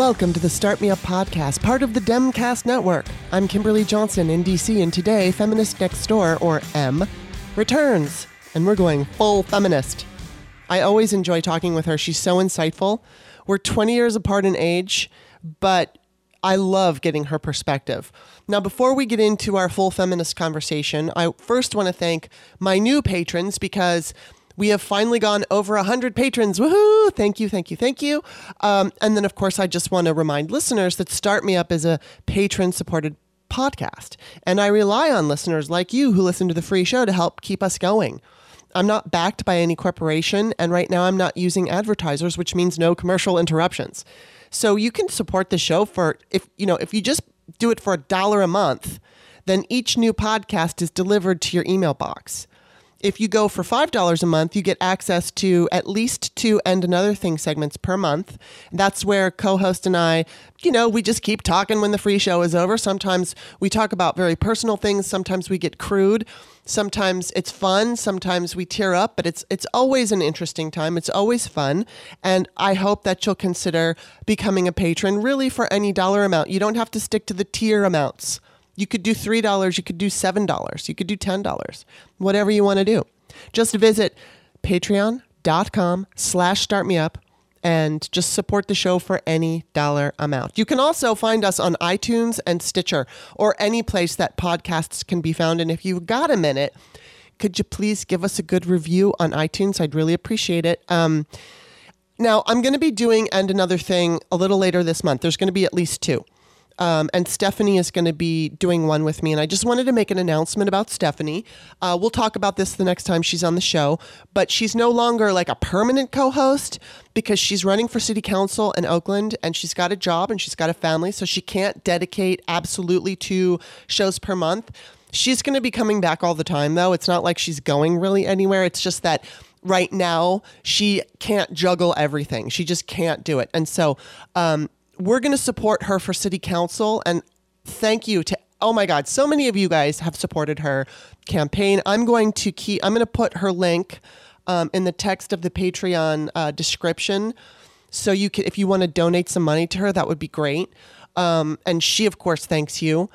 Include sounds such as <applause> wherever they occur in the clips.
Welcome to the Start Me Up podcast, part of the Demcast network. I'm Kimberly Johnson in DC, and today, Feminist Next Door, or Em, returns, and we're going full feminist. I always enjoy talking with her. She's so insightful. We're 20 years apart in age, but I love getting her perspective. Now, before we get into our full feminist conversation, I first want to thank my new patrons because we have finally gone over 100 patrons. Woohoo! Thank you, thank you, thank you. Um, and then, of course, I just want to remind listeners that Start Me Up is a patron supported podcast. And I rely on listeners like you who listen to the free show to help keep us going. I'm not backed by any corporation, and right now I'm not using advertisers, which means no commercial interruptions. So you can support the show for if you know if you just do it for a dollar a month, then each new podcast is delivered to your email box. If you go for $5 a month, you get access to at least two and another thing segments per month. That's where co host and I, you know, we just keep talking when the free show is over. Sometimes we talk about very personal things, sometimes we get crude. Sometimes it's fun, sometimes we tear up, but it's it's always an interesting time. It's always fun, and I hope that you'll consider becoming a patron really for any dollar amount. You don't have to stick to the tier amounts. You could do $3, you could do $7, you could do $10, whatever you want to do. Just visit patreon.com slash startmeup and just support the show for any dollar amount. You can also find us on iTunes and Stitcher or any place that podcasts can be found. And if you've got a minute, could you please give us a good review on iTunes? I'd really appreciate it. Um, now, I'm going to be doing and another thing a little later this month. There's going to be at least two. Um, and Stephanie is going to be doing one with me. And I just wanted to make an announcement about Stephanie. Uh, we'll talk about this the next time she's on the show, but she's no longer like a permanent co host because she's running for city council in Oakland and she's got a job and she's got a family. So she can't dedicate absolutely two shows per month. She's going to be coming back all the time, though. It's not like she's going really anywhere. It's just that right now she can't juggle everything. She just can't do it. And so um, we're going to support her for city council. And thank you to, oh my God, so many of you guys have supported her campaign. I'm going to keep, I'm going to put her link um, in the text of the Patreon uh, description. So you can, if you want to donate some money to her, that would be great. Um, and she, of course, thanks you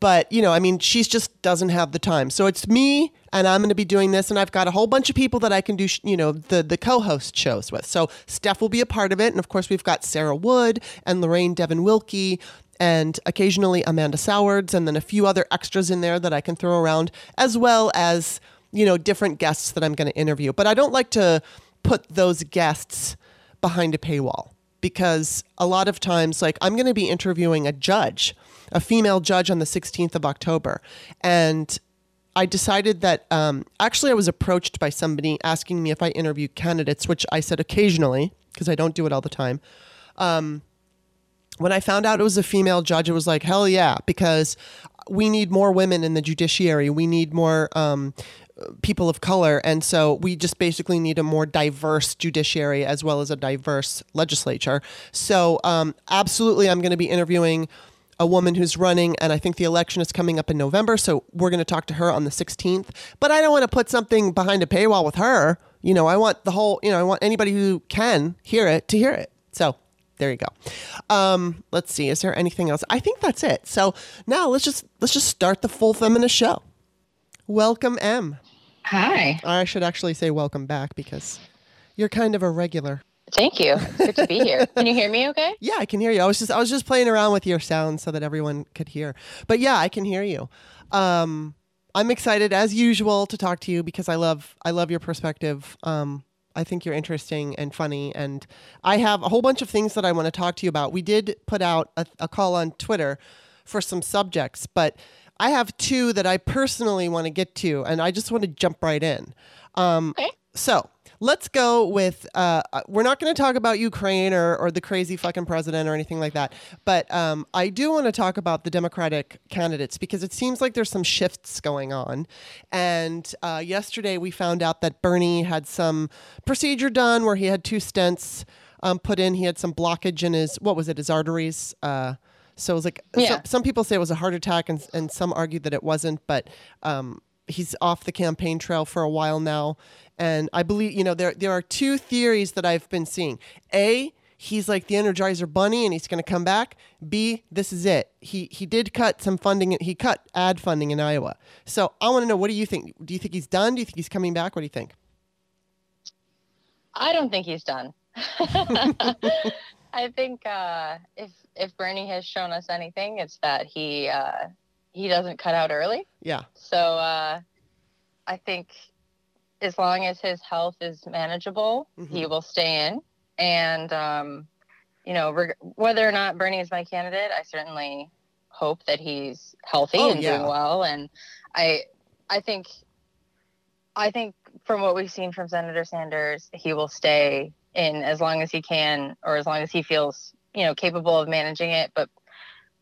but you know, I mean, she just doesn't have the time. So it's me, and I'm going to be doing this, and I've got a whole bunch of people that I can do, you know, the the co-host shows with. So Steph will be a part of it, and of course, we've got Sarah Wood and Lorraine Devon Wilke. And occasionally Amanda Sowards, and then a few other extras in there that I can throw around, as well as, you know, different guests that I'm going to interview. But I don't like to put those guests behind a paywall because a lot of times, like, I'm going to be interviewing a judge a female judge on the 16th of October. And I decided that um, actually I was approached by somebody asking me if I interview candidates, which I said occasionally because I don't do it all the time. Um, when I found out it was a female judge, it was like hell yeah, because we need more women in the judiciary. We need more um, people of color, and so we just basically need a more diverse judiciary as well as a diverse legislature. So um, absolutely, I'm going to be interviewing a woman who's running, and I think the election is coming up in November. So we're going to talk to her on the 16th. But I don't want to put something behind a paywall with her. You know, I want the whole, you know, I want anybody who can hear it to hear it. So there you go. Um, let's see. Is there anything else? I think that's it. So now let's just let's just start the full feminist show. Welcome, Em. Hi. I should actually say welcome back because you're kind of a regular. Thank you. Good to be here. Can you hear me okay? <laughs> Yeah, I can hear you. I was just I was just playing around with your sound so that everyone could hear. But yeah, I can hear you. Um, I'm excited as usual to talk to you because I love I love your perspective. Um, I think you're interesting and funny, and I have a whole bunch of things that I want to talk to you about. We did put out a, a call on Twitter for some subjects, but I have two that I personally want to get to, and I just want to jump right in. Um, okay. So let's go with uh, uh we're not going to talk about Ukraine or, or the crazy fucking president or anything like that. But um, I do want to talk about the Democratic candidates because it seems like there's some shifts going on. And uh, yesterday we found out that Bernie had some procedure done where he had two stents um, put in. He had some blockage in his, what was it, his arteries. Uh, so it was like, yeah. some, some people say it was a heart attack and, and some argued that it wasn't. But um, he's off the campaign trail for a while now. And I believe, you know, there there are two theories that I've been seeing. A, he's like the Energizer Bunny and he's going to come back. B, this is it. He he did cut some funding. He cut ad funding in Iowa. So I want to know what do you think? Do you think he's done? Do you think he's coming back? What do you think? I don't think he's done. <laughs> I think uh, if if Bernie has shown us anything, it's that he uh, he doesn't cut out early. Yeah. So uh, I think as long as his health is manageable, Mm-hmm. he will stay in. And um, you know, reg- whether or not Bernie is my candidate, I certainly hope that he's healthy Oh, and yeah. doing well. And I I think I think from what we've seen from Senator Sanders, he will stay in as long as he can, or as long as he feels, you know, capable of managing it. But,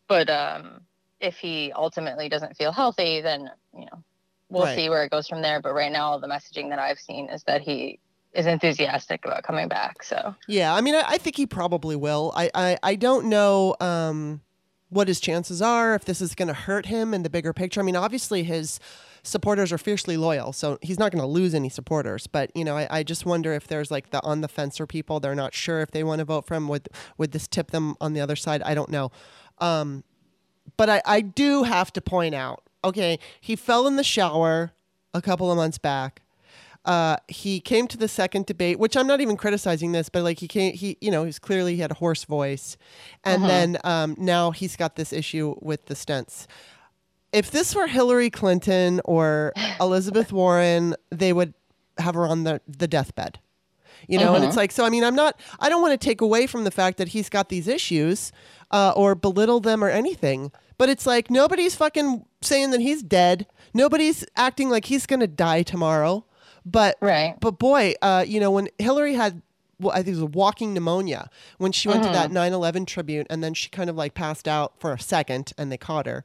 but um, if he ultimately doesn't feel healthy, then you know, we'll Right. see where it goes from there. But right now, the messaging that I've seen is that he is enthusiastic about coming back. So Yeah, I mean, I, I think he probably will. I, I, I don't know um, what his chances are if this is going to hurt him in the bigger picture. I mean, obviously his supporters are fiercely loyal, so he's not going to lose any supporters. But you know, I, I just wonder if there's like the on the fencer people. They're not sure if they want to vote for him. Would would this tip them on the other side? I don't know. Um, but I, I do have to point out. Okay, he fell in the shower a couple of months back uh, he came to the second debate, which I'm not even criticizing this, but like he came, he you know, he's clearly he had a hoarse voice, and then um, now he's got this issue with the stents. If this were Hillary Clinton or <laughs> Elizabeth Warren, they would have her on the the deathbed. You know, and it's like so. I mean, I'm not. I don't want to take away from the fact that he's got these issues, uh, or belittle them or anything. But it's like nobody's fucking saying that he's dead. Nobody's acting like he's gonna die tomorrow. But Right. But boy, uh, you know, when Hillary had, well, I think it was walking pneumonia when she went to that 9/11 tribute, and then she kind of like passed out for a second, and they caught her.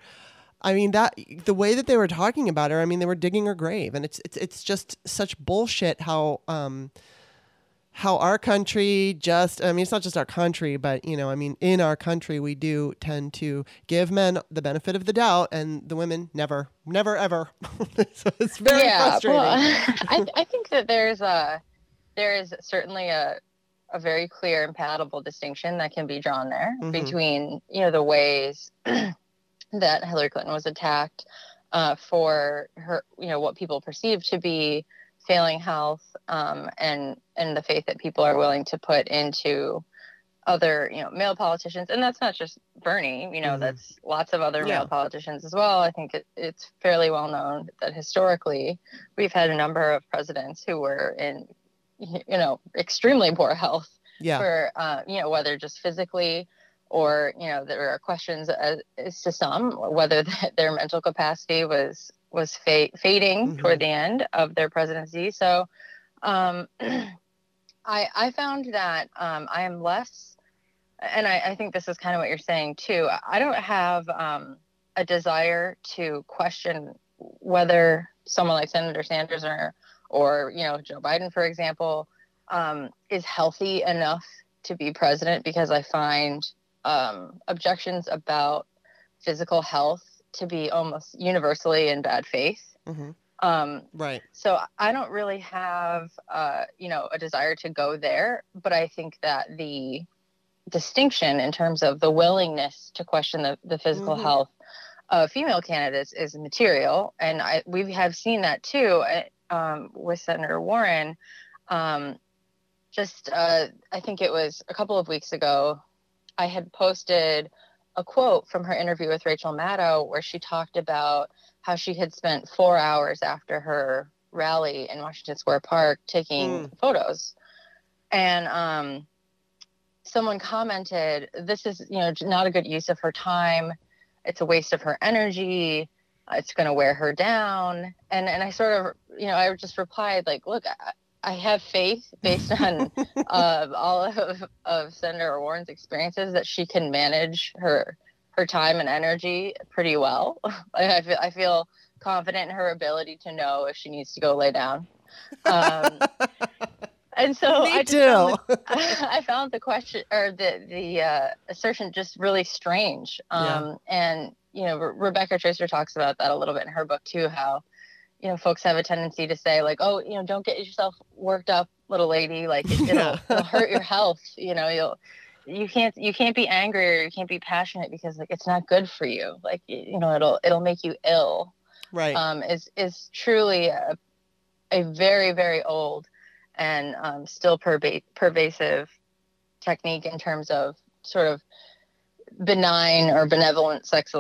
I mean that the way that they were talking about her. I mean, they were digging her grave, and it's it's it's just such bullshit how um how our country just I mean it's not just our country but you know I mean in our country we do tend to give men the benefit of the doubt and the women never never ever <laughs> so it's very frustrating Well, <laughs> I, I think that there's a there is certainly a a very clear and palatable distinction that can be drawn there Mhm. between you know the ways <clears throat> that Hillary Clinton was attacked uh, for her you know what people perceive to be failing health um, and and the faith that people are willing to put into other you know male politicians and that's not just bernie you know Mhm. that's lots of other Yeah. male politicians as well i think it, it's fairly well known that historically we've had a number of presidents who were in you know extremely poor health yeah for uh, you know whether just physically or you know there are questions as, as to some whether that <laughs> their mental capacity was was fa- fading Mhm. toward the end of their presidency so um, <clears throat> I, I found that um, I am less, and I, I think this is kind of what you're saying too. I don't have um, a desire to question whether someone like Senator Sanders or, or you know, Joe Biden, for example, um, is healthy enough to be president because I find um, objections about physical health to be almost universally in bad faith. hmm Um, right so I don't really have, uh, you know, a desire to go there, but I think that the distinction in terms of the willingness to question the, the physical Mhm. health of female candidates is material, and I we have seen that too uh, um, with Senator Warren. Um, just, uh, I think it was a couple of weeks ago, I had posted a quote from her interview with Rachel Maddow where she talked about how she had spent four hours after her rally in Washington Square Park taking photos. And um, someone commented, This is, you know, not a good use of her time. It's a waste of her energy. It's going to wear her down. And, and I sort of, you know, I just replied, like, look, I, have faith based on uh, <laughs> all of, of Senator Warren's experiences that she can manage her her time and energy pretty well. <laughs> I feel, I feel confident in her ability to know if she needs to go lay down. Um, <laughs> and so Me I too. found the, I found the question or the the uh, assertion just really strange. Um, And you know, Re- Rebecca Traister talks about that a little bit in her book too. How you know folks have a tendency to say like, oh, you know, don't get yourself worked up, little lady. Like it, it'll, Yeah. <laughs> it'll hurt your health. You know, you'll you can't you can't be angry or you can't be passionate because like it's not good for you like you know it'll it'll make you ill right um is is truly a, a very very old and um, still perva- pervasive technique in terms of sort of benign or benevolent sex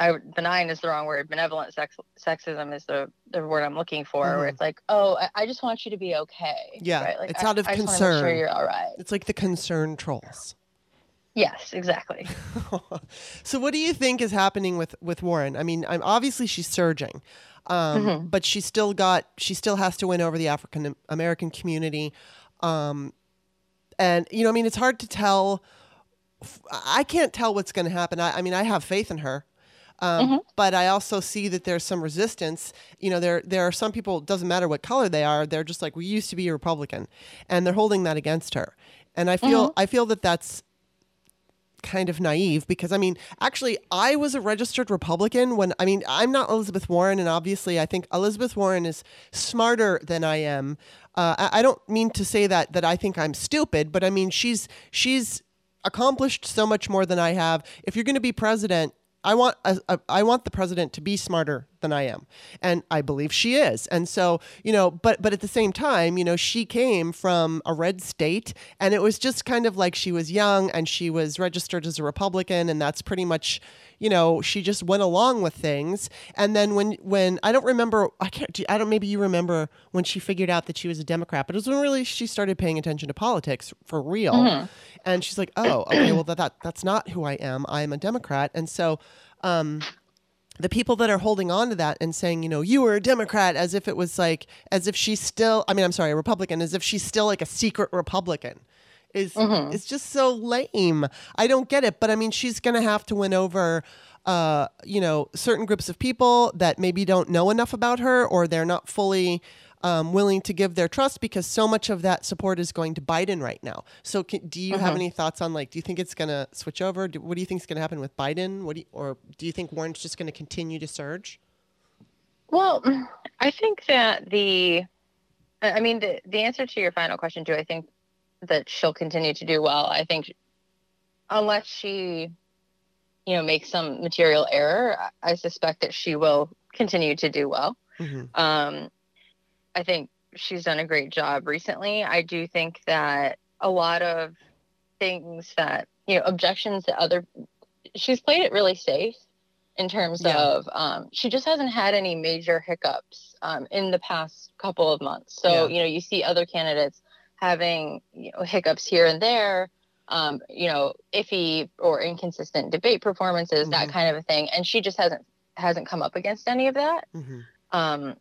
I, benign is the wrong word. Benevolent sex, sexism is the, the word I'm looking for. Mm-hmm. Where it's like, oh, I, I, just want you to be okay. Yeah, right? like, it's out of concern. I, concern. sure you're all right. It's like the concern trolls. Yes, exactly. <laughs> so, what do you think is happening with with Warren? I mean, I'm obviously she's surging, um, mm-hmm. but she still got she still has to win over the African American community, um, and you know, I mean, it's hard to tell. I can't tell what's going to happen. I, I mean, I have faith in her. Um, mm-hmm. But I also see that there's some resistance. You know, there there are some people. Doesn't matter what color they are. They're just like we used to be a Republican, and they're holding that against her. And I feel mm-hmm. I feel that that's kind of naive because I mean, actually, I was a registered Republican when I mean, I'm not Elizabeth Warren, and obviously, I think Elizabeth Warren is smarter than I am. Uh, I, I don't mean to say that that I think I'm stupid, but I mean, she's she's accomplished so much more than I have. If you're going to be president, I want a, a, I want the president to be smarter than I am, and I believe she is. And so, you know, but but at the same time, you know, she came from a red state, and it was just kind of like she was young and she was registered as a Republican, and that's pretty much, you know, she just went along with things. And then when when I don't remember, I can't, I don't maybe you remember when she figured out that she was a Democrat, but it was when really she started paying attention to politics for real. Mm-hmm and she's like, "Oh, okay, well that, that that's not who I am. I'm a Democrat." And so, um, the people that are holding on to that and saying, you know, you were a Democrat, as if it was like, as if she's still, I mean, I'm sorry, a Republican, as if she's still like a secret Republican, is mm-hmm. is just so lame. I don't get it, but I mean, she's gonna have to win over. Uh, you know, certain groups of people that maybe don't know enough about her or they're not fully um, willing to give their trust because so much of that support is going to Biden right now. So, can, do you have mm-hmm. any thoughts on like, do you think it's going to switch over? Do, what do you think is going to happen with Biden? What do you, or do you think Warren's just going to continue to surge? Well, I think that the, I mean, the, the answer to your final question, too, I think that she'll continue to do well. I think unless she, you know, makes some material error, I suspect that she will continue to do well. Mm-hmm. Um, I think she's done a great job recently. I do think that a lot of things that, you know, objections to other, she's played it really safe in terms yeah. of, um, she just hasn't had any major hiccups um, in the past couple of months. So, yeah. you know, you see other candidates having, you know, hiccups here and there. Um, you know, iffy or inconsistent debate performances, mm-hmm. that kind of a thing, and she just hasn't hasn't come up against any of that. Mm-hmm. Um,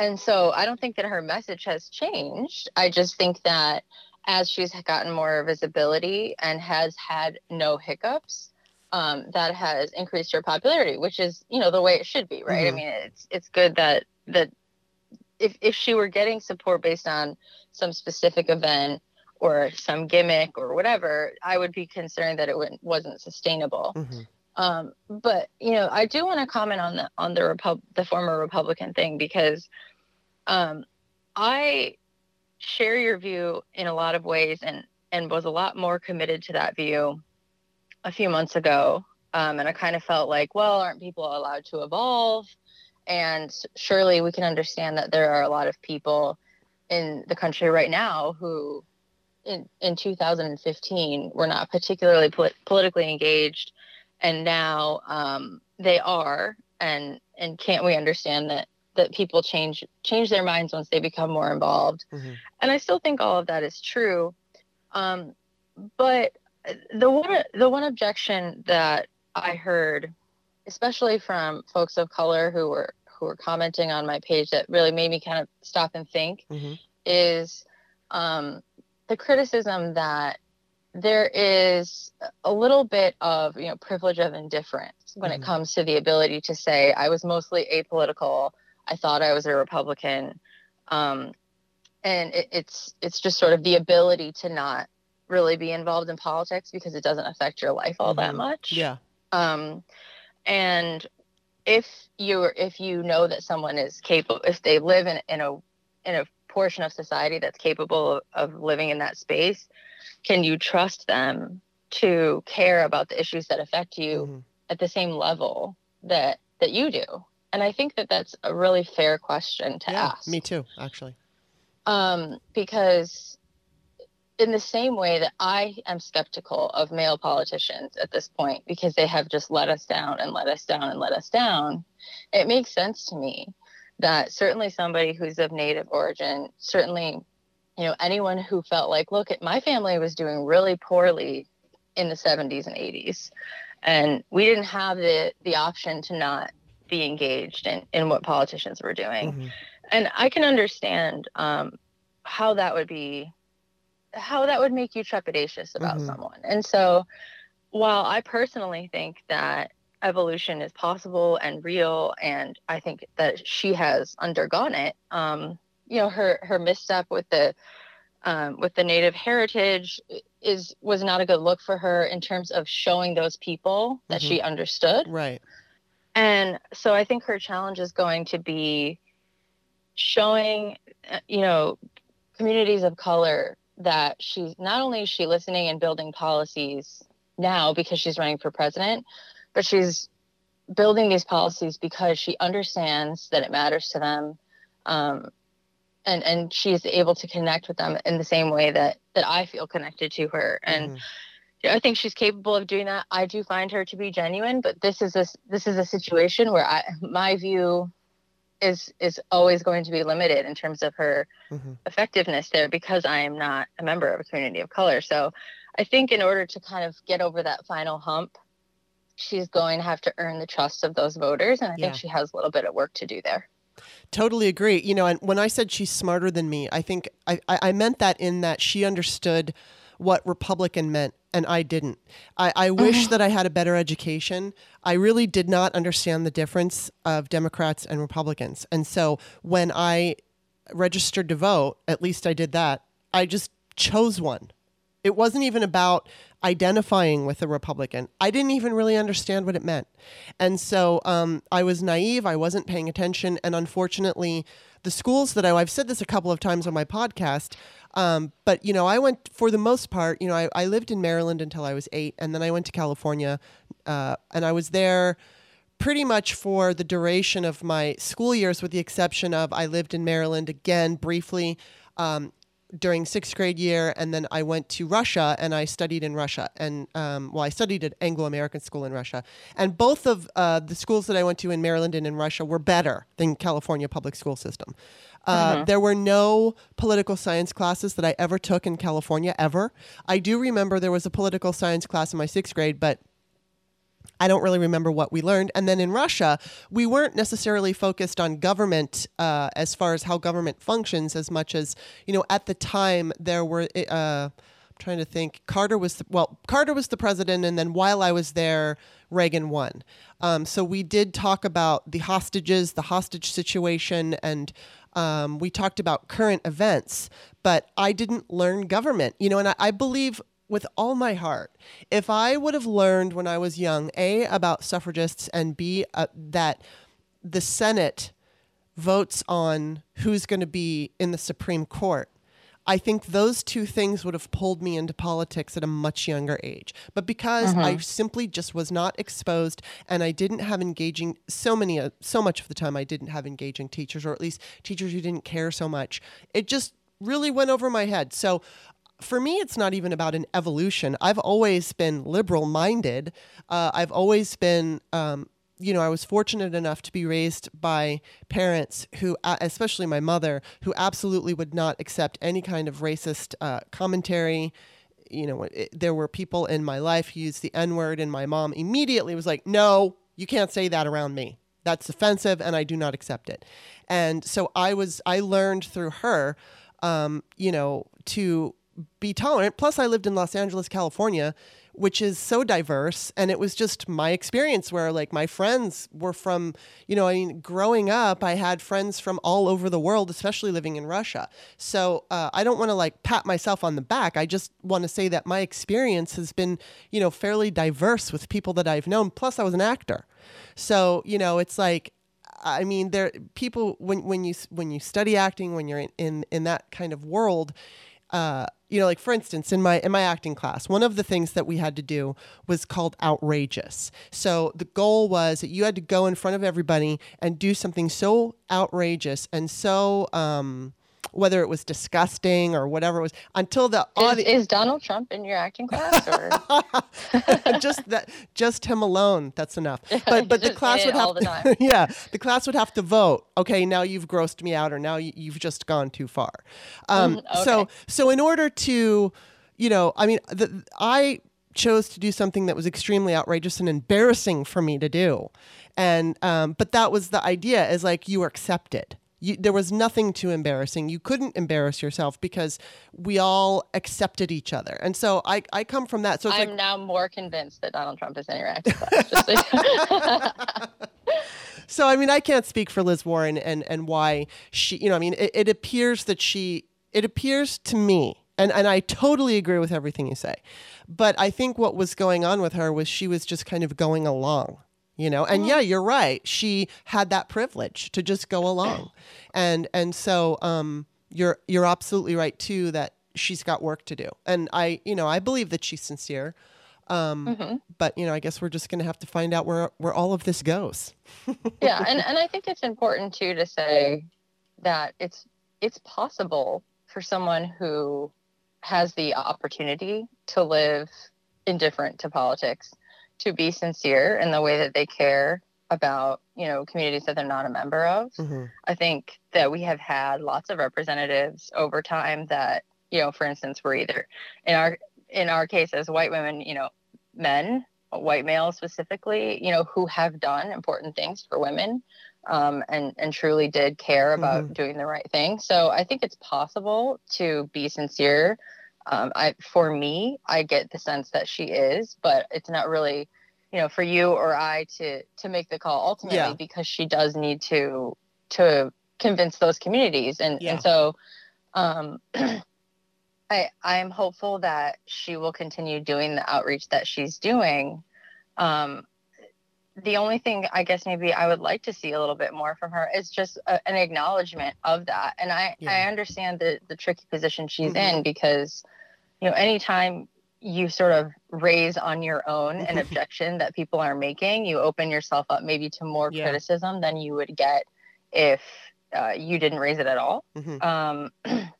and so I don't think that her message has changed. I just think that as she's gotten more visibility and has had no hiccups, um, that has increased her popularity, which is, you know, the way it should be, right? Mm-hmm. I mean, it's it's good that that if if she were getting support based on some specific event or some gimmick or whatever, I would be concerned that it wasn't sustainable. Mm-hmm. Um, but you know, I do want to comment on the on the Repub- the former Republican thing because um, I share your view in a lot of ways and and was a lot more committed to that view a few months ago. Um, and I kind of felt like, well, aren't people allowed to evolve? And surely we can understand that there are a lot of people in the country right now who, in, in 2015, were not particularly polit- politically engaged, and now um, they are. And and can't we understand that that people change change their minds once they become more involved mm-hmm. and i still think all of that is true um, but the one the one objection that i heard especially from folks of color who were who were commenting on my page that really made me kind of stop and think mm-hmm. is um, the criticism that there is a little bit of you know privilege of indifference when mm-hmm. it comes to the ability to say i was mostly apolitical I thought I was a Republican. Um, and it, it's it's just sort of the ability to not really be involved in politics because it doesn't affect your life all mm-hmm. that much. Yeah. Um, and if you're if you know that someone is capable, if they live in in a in a portion of society that's capable of, of living in that space, can you trust them to care about the issues that affect you Mhm. at the same level that that you do? And I think that that's a really fair question to Yeah, ask. me too, actually. um, because in the same way that I am skeptical of male politicians at this point because they have just let us down and let us down and let us down, it makes sense to me that certainly somebody who's of native origin, certainly, you know, anyone who felt like, look, my family was doing really poorly in the 70s and 80s, and we didn't have the the option to not be engaged in, in what politicians were doing Mhm. and I can understand um, how that would be, how that would make you trepidatious about Mhm. someone. And so, while I personally think that evolution is possible and real, and I think that she has undergone it, um, you know, her her misstep with the um, with the native heritage is was not a good look for her in terms of showing those people that Mhm. she understood. Right. And so I think her challenge is going to be showing, uh, you know, communities of color that she's not only is she listening and building policies now because she's running for president, but she's building these policies because she understands that it matters to them. Um, and, and she's able to connect with them in the same way that, that I feel connected to her. And Mhm. I think she's capable of doing that. I do find her to be genuine, but this is a this is a situation where I my view is is always going to be limited in terms of her Mhm. effectiveness there because I am not a member of a community of color. So I think in order to kind of get over that final hump, she's going to have to earn the trust of those voters, and I Yeah. think she has a little bit of work to do there. Totally agree. You know, and when I said she's smarter than me, I think I, I, I meant that in that she understood what Republican meant and I didn't. I, I wish that I had a better education. I really did not understand the difference of Democrats and Republicans. And so when I registered to vote, at least I did that, I just chose one. It wasn't even about identifying with a Republican. I didn't even really understand what it meant. And so um, I was naive. I wasn't paying attention. And unfortunately, the schools that I, I've said this a couple of times on my podcast, um, but you know, I went for the most part, you know, I, I lived in Maryland until I was eight. And then I went to California uh, and I was there pretty much for the duration of my school years, with the exception of I lived in Maryland again briefly um, during sixth grade year, and then I went to Russia and I studied in Russia. And um, well, I studied at Anglo American School in Russia, and both of uh, the schools that I went to in Maryland and in Russia were better than California public school system. Uh, There were no political science classes that I ever took in California ever. I do remember there was a political science class in my sixth grade, but I don't really remember what we learned. And then in Russia, we weren't necessarily focused on government uh, as far as how government functions as much as, you know, at the time there were, uh, I'm trying to think, Carter was, the, well, Carter was the president. And then while I was there, Reagan won. Um, so we did talk about the hostages, the hostage situation, and um, we talked about current events, but I didn't learn government, you know, and I, I believe with all my heart, if I would have learned when I was young, A, about suffragists, and B, uh, that the Senate votes on who's going to be in the Supreme Court, I think those two things would have pulled me into politics at a much younger age. But because I simply just was not exposed and I didn't have engaging so many uh, so much of the time I didn't have engaging teachers or at least teachers who didn't care so much. It just really went over my head. So for me, it's not even about an evolution. I've always been liberal minded. Uh, I've always been, um, you know, I was fortunate enough to be raised by parents who, uh, especially my mother, who absolutely would not accept any kind of racist uh, commentary. You know, it, there were people in my life who used the N word, and my mom immediately was like, no, you can't say that around me. That's offensive, and I do not accept it. And so I was, I learned through her, um, you know, to be tolerant. Plus, I lived in Los Angeles, California, which is so diverse. And it was just my experience where, like, my friends were from, you know, I mean, growing up, I had friends from all over the world, especially living in Russia. So uh, I don't want to, like, pat myself on the back. I just want to say that my experience has been, you know, fairly diverse with people that I've known. Plus, I was an actor. So, you know, it's like, I mean, there people when when you when you study acting, when you're in in, in that kind of world, uh, you know, like for instance, in my in my acting class, one of the things that we had to do was called outrageous. So the goal was that you had to go in front of everybody and do something so outrageous and so um, whether it was disgusting or whatever it was, until the Is, audience is Donald Trump in your acting class? Or? <laughs> Just that just him alone that's enough. But but the class would have the to, <laughs> yeah the class would have to vote okay now you've grossed me out or now you, you've just gone too far. Um, Mhm, so so in order to you know i mean the, i chose to do something that was extremely outrageous and embarrassing for me to do. And um, but that was the idea is like you were accepted you, there was nothing too embarrassing. You couldn't embarrass yourself because we all accepted each other. And so I, I come from that. So it's I'm like, now more convinced that Donald Trump is in your acting class. Just so <laughs> <laughs> So I mean, I can't speak for Liz Warren and and why she, you know, I mean, it, it appears that she, it appears to me, and and I totally agree with everything you say, but I think what was going on with her was she was just kind of going along, you know. And yeah, you're right. She had that privilege to just go along, and and so um, you're you're absolutely right too that she's got work to do, and I, you know, I believe that she's sincere. Um, Mhm. But you know, I guess we're just going to have to find out where where all of this goes. <laughs> yeah, and, and I think it's important too to say that it's it's possible for someone who has the opportunity to live indifferent to politics to be sincere in the way that they care about you know communities that they're not a member of Mhm. I think that we have had lots of representatives over time that, you know, for instance, were either in our in our case as white women, you know, men, white males specifically, you know, who have done important things for women um, and and truly did care about doing the right thing. So I think it's possible to be sincere. Um, I for me, I get the sense that she is, but it's not really, you know, for you or I to to make the call ultimately Yeah. because she does need to to convince those communities and Yeah. and so um <clears throat> i i'm hopeful that she will continue doing the outreach that she's doing um the only thing i guess maybe i would like to see a little bit more from her is just a, an acknowledgement of that and i Yeah. i understand the the tricky position she's Mhm. in because you know anytime you sort of raise on your own an <laughs> objection that people are making you open yourself up maybe to more Yeah. criticism than you would get if uh, you didn't raise it at all Mhm. um, <clears throat>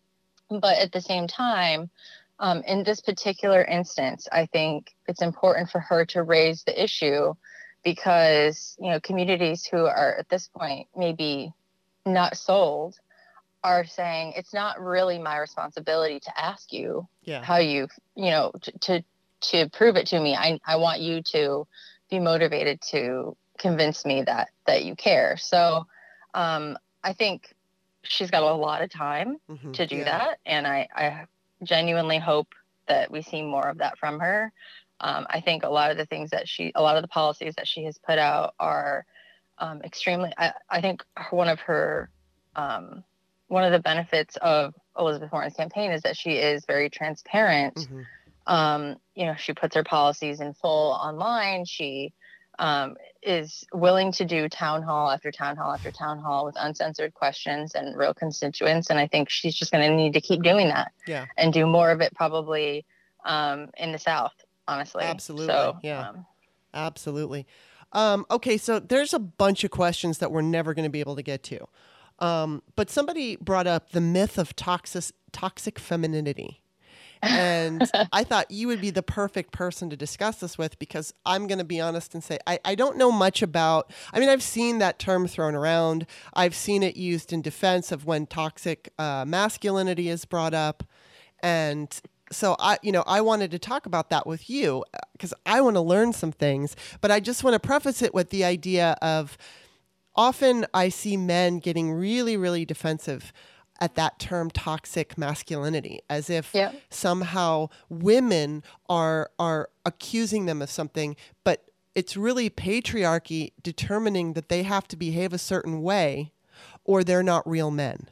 but at the same time um, in this particular instance i think it's important for her to raise the issue because you know communities who are at this point maybe not sold are saying it's not really my responsibility to ask you Yeah. how you you know to to, to prove it to me I, I want you to be motivated to convince me that that you care so um, i think she's got a lot of time Mhm. to do Yeah. that and I, I genuinely hope that we see more of that from her um, i think a lot of the things that she a lot of the policies that she has put out are um, extremely I, I think one of her um, one of the benefits of elizabeth warren's campaign is that she is very transparent Mhm. um, you know, she puts her policies in full online. She um, is willing to do town hall after town hall after town hall with uncensored questions and real constituents. And I think she's just going to need to keep doing that Yeah. and do more of it probably um, in the South, honestly. Absolutely, So, yeah. um, Absolutely. Um, okay, so there's a bunch of questions that we're never going to be able to get to. Um, but somebody brought up the myth of toxic, toxic femininity. And <laughs> I thought you would be the perfect person to discuss this with because I'm going to be honest and say I, I don't know much about. I mean, I've seen that term thrown around, I've seen it used in defense of when toxic uh, masculinity is brought up. And so I, you know, I wanted to talk about that with you because I want to learn some things. But I just want to preface it with the idea of often I see men getting really, really defensive at that term toxic masculinity as if Yeah. somehow women are are accusing them of something but it's really patriarchy determining that they have to behave a certain way or they're not real men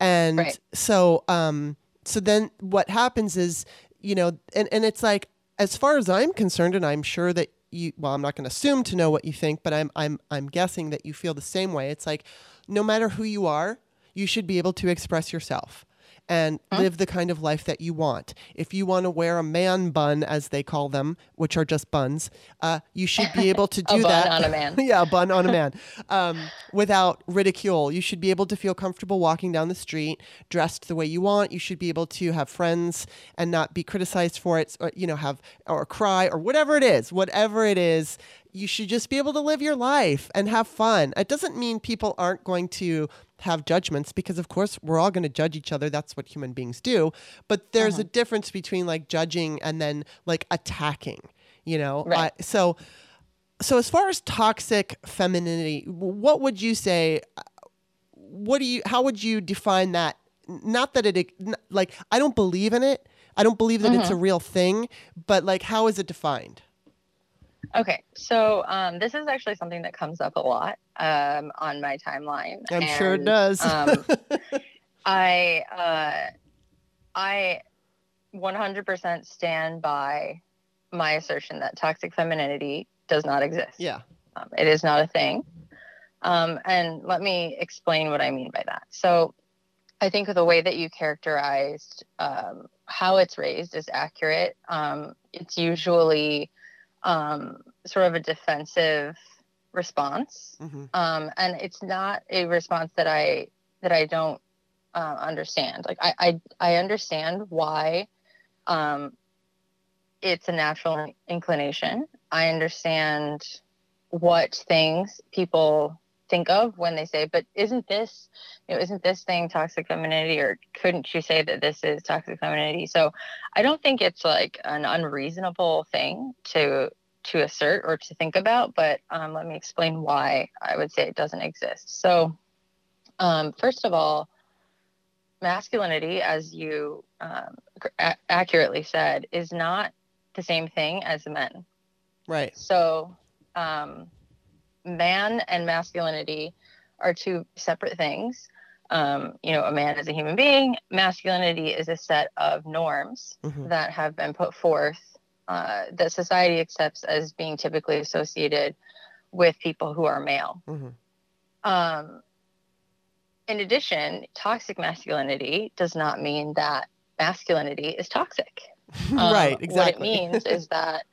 and Right. so um so then what happens is you know and, and it's like as far as i'm concerned and i'm sure that you well i'm not going to assume to know what you think but i'm i'm i'm guessing that you feel the same way. It's like no matter who you are you should be able to express yourself and Huh? live the kind of life that you want. If you want to wear a man bun, as they call them, which are just buns, uh, you should be able to <laughs> A do bun that. on a man. <laughs> yeah, a bun on a man, <laughs> um, without ridicule. You should be able to feel comfortable walking down the street, dressed the way you want. You should be able to have friends and not be criticized for it. Or, you know, have or cry or whatever it is. Whatever it is, you should just be able to live your life and have fun. It doesn't mean people aren't going to have judgments because of course we're all going to judge each other. That's what human beings do. But there's Uh-huh. a difference between like judging and then like attacking you know? Right. I, so so as far as toxic femininity what would you say what do you how would you define that? Not that it like i don't believe in it. I don't believe that it's a real thing but like how is it defined Okay, so um, this is actually something that comes up a lot um, on my timeline. i'm sure it does um, <laughs> I uh, I 100% stand by my assertion that toxic femininity does not exist. yeah Um, it is not a thing. Um, and let me explain what I mean by that. So, I think the way that you characterized um, how it's raised is accurate. Um, it's usually um, sort of a defensive response, hmm um, and it's not a response that I that I don't uh, understand. Like I, I I understand why um, it's a natural inclination. I understand what things people think of when they say, "But isn't this, you know, isn't this thing toxic femininity?" Or couldn't you say that this is toxic femininity? So, I don't think it's like an unreasonable thing to to assert or to think about. But um, let me explain why I would say it doesn't exist. So, um, first of all, masculinity, as you um, a- accurately said, is not the same thing as men. right So, um, man and masculinity are two separate things. Um, you know, a man is a human being. Masculinity is a set of norms hmm that have been put forth uh, that society accepts as being typically associated with people who are male. hmm Um, in addition, toxic masculinity does not mean that masculinity is toxic. <laughs> Um, right exactly What it means is <laughs> that,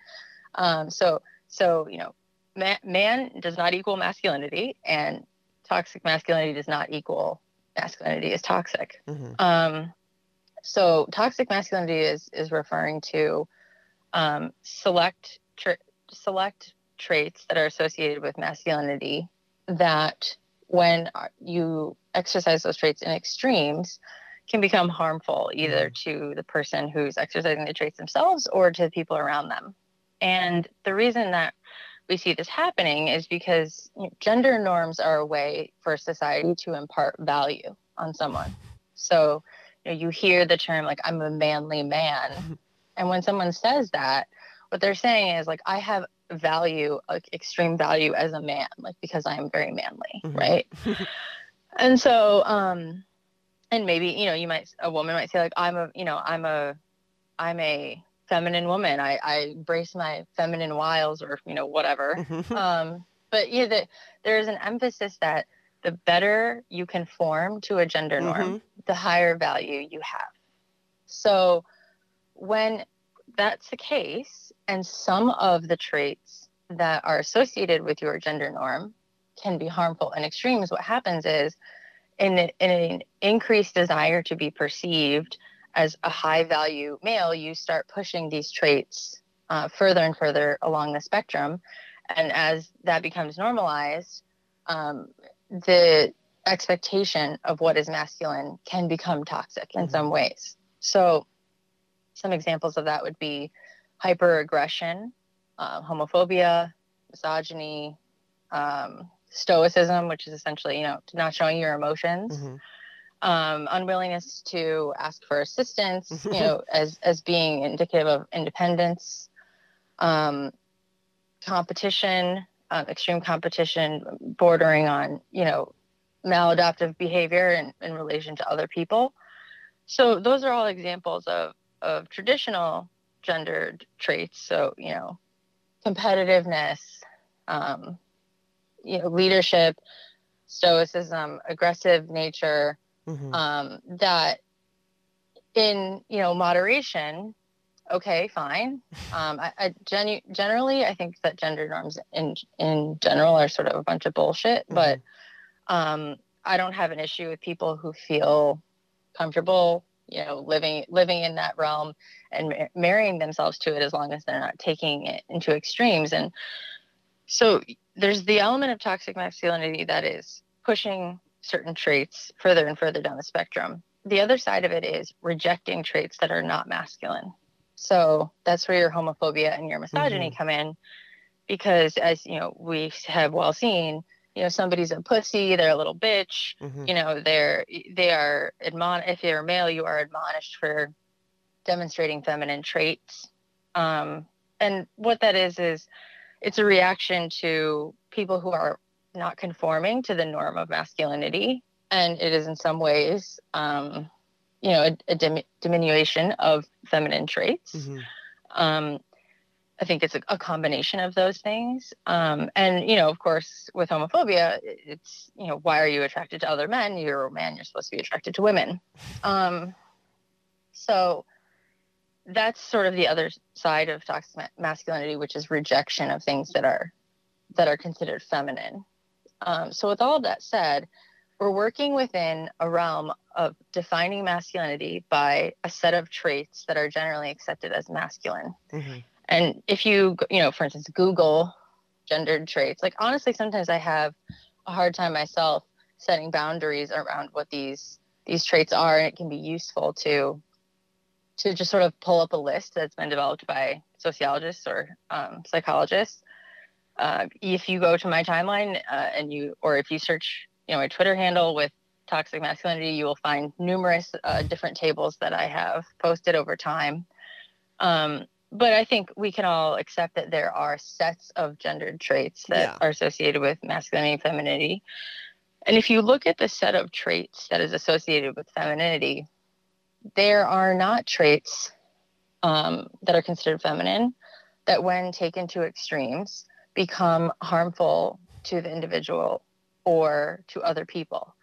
um, so so you know, ma- man does not equal masculinity, and toxic masculinity does not equal masculinity is toxic. hmm Um, so toxic masculinity is is referring to um, select tra- select traits that are associated with masculinity that when you exercise those traits in extremes can become harmful either to the person who's exercising the traits themselves or to the people around them. And the reason that we see this happening is because gender norms are a way for society to impart value on someone. So, you know, you hear the term like I'm a manly man, and when someone says that, what they're saying is like I have value, like extreme value as a man, like because I am very manly, Mhm. right? <laughs> and so, um, and maybe you know, you might a woman might say like I'm a, you know, I'm a, I'm a feminine woman. I I embrace my feminine wiles or you know whatever Mhm. <laughs> um, but yeah, the, there is an emphasis that the better you conform to a gender norm, the higher value you have. So when that's the case, and some of the traits that are associated with your gender norm can be harmful in extremes, what happens is in, in an increased desire to be perceived as a high value male, you start pushing these traits uh, further and further along the spectrum. And as that becomes normalized, um, the expectation of what is masculine can become toxic in Mhm. some ways. So, some examples of that would be hyperaggression, uh, homophobia, misogyny, um, stoicism, which is essentially, you know, not showing your emotions, Mhm. Um, unwillingness to ask for assistance, <laughs> you know, as as being indicative of independence, um, competition, um, extreme competition, bordering on, you know, maladaptive behavior in, in relation to other people. So those are all examples of of traditional gendered traits. So you know, competitiveness, um, you know, leadership, stoicism, aggressive nature, Mhm. um, that in you know moderation okay fine <laughs> um, I, I genu- generally i think that gender norms in in general are sort of a bunch of bullshit Mhm. but um, i don't have an issue with people who feel comfortable you know living living in that realm and ma- marrying themselves to it as long as they're not taking it into extremes and so there's the element of toxic masculinity that is pushing certain traits further and further down the spectrum. The other side of it is rejecting traits that are not masculine. So that's where your homophobia and your misogyny come in because as you know we have well seen you know somebody's a pussy they're a little bitch Mhm. you know they're they are admon if you're a male you are admonished for demonstrating feminine traits. Um, and what that is is it's a reaction to people who are not conforming to the norm of masculinity and it is in some ways um, you know a, a dim- diminution of feminine traits Mhm. um, I think it's a, a combination of those things. Um, and, you know, of course, with homophobia, it's, you know, why are you attracted to other men? You're a man, you're supposed to be attracted to women. Um, so that's sort of the other side of toxic masculinity, which is rejection of things that are that are considered feminine. Um, so with all that said, we're working within a realm of defining masculinity by a set of traits that are generally accepted as masculine. Mhm. And if you, you know, for instance, Google gendered traits, like honestly, sometimes I have a hard time myself setting boundaries around what these these traits are, and it can be useful to to just sort of pull up a list that's been developed by sociologists or um, psychologists. Uh, if you go to my timeline uh, and you, or if you search, you know, my Twitter handle with toxic masculinity, you will find numerous uh, different tables that I have posted over time. Um, but I think we can all accept that there are sets of gendered traits that Yeah. are associated with masculinity and femininity. And if you look at the set of traits that is associated with femininity, there are not traits um, that are considered feminine that, when taken to extremes, become harmful to the individual or to other people,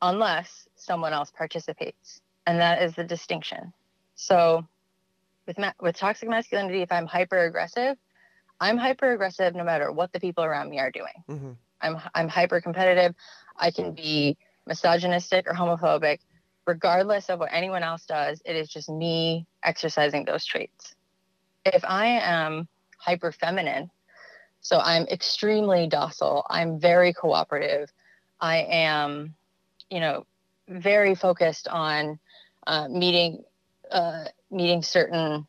unless someone else participates. And that is the distinction. So, with ma- with toxic masculinity, if I'm hyper aggressive, I'm hyper aggressive no matter what the people around me are doing. Mhm. I'm I'm hyper competitive. I can be misogynistic or homophobic, regardless of what anyone else does. It is just me exercising those traits. If I am hyper feminine, so I'm extremely docile. I'm very cooperative. I am, you know, very focused on uh, meeting uh, meeting certain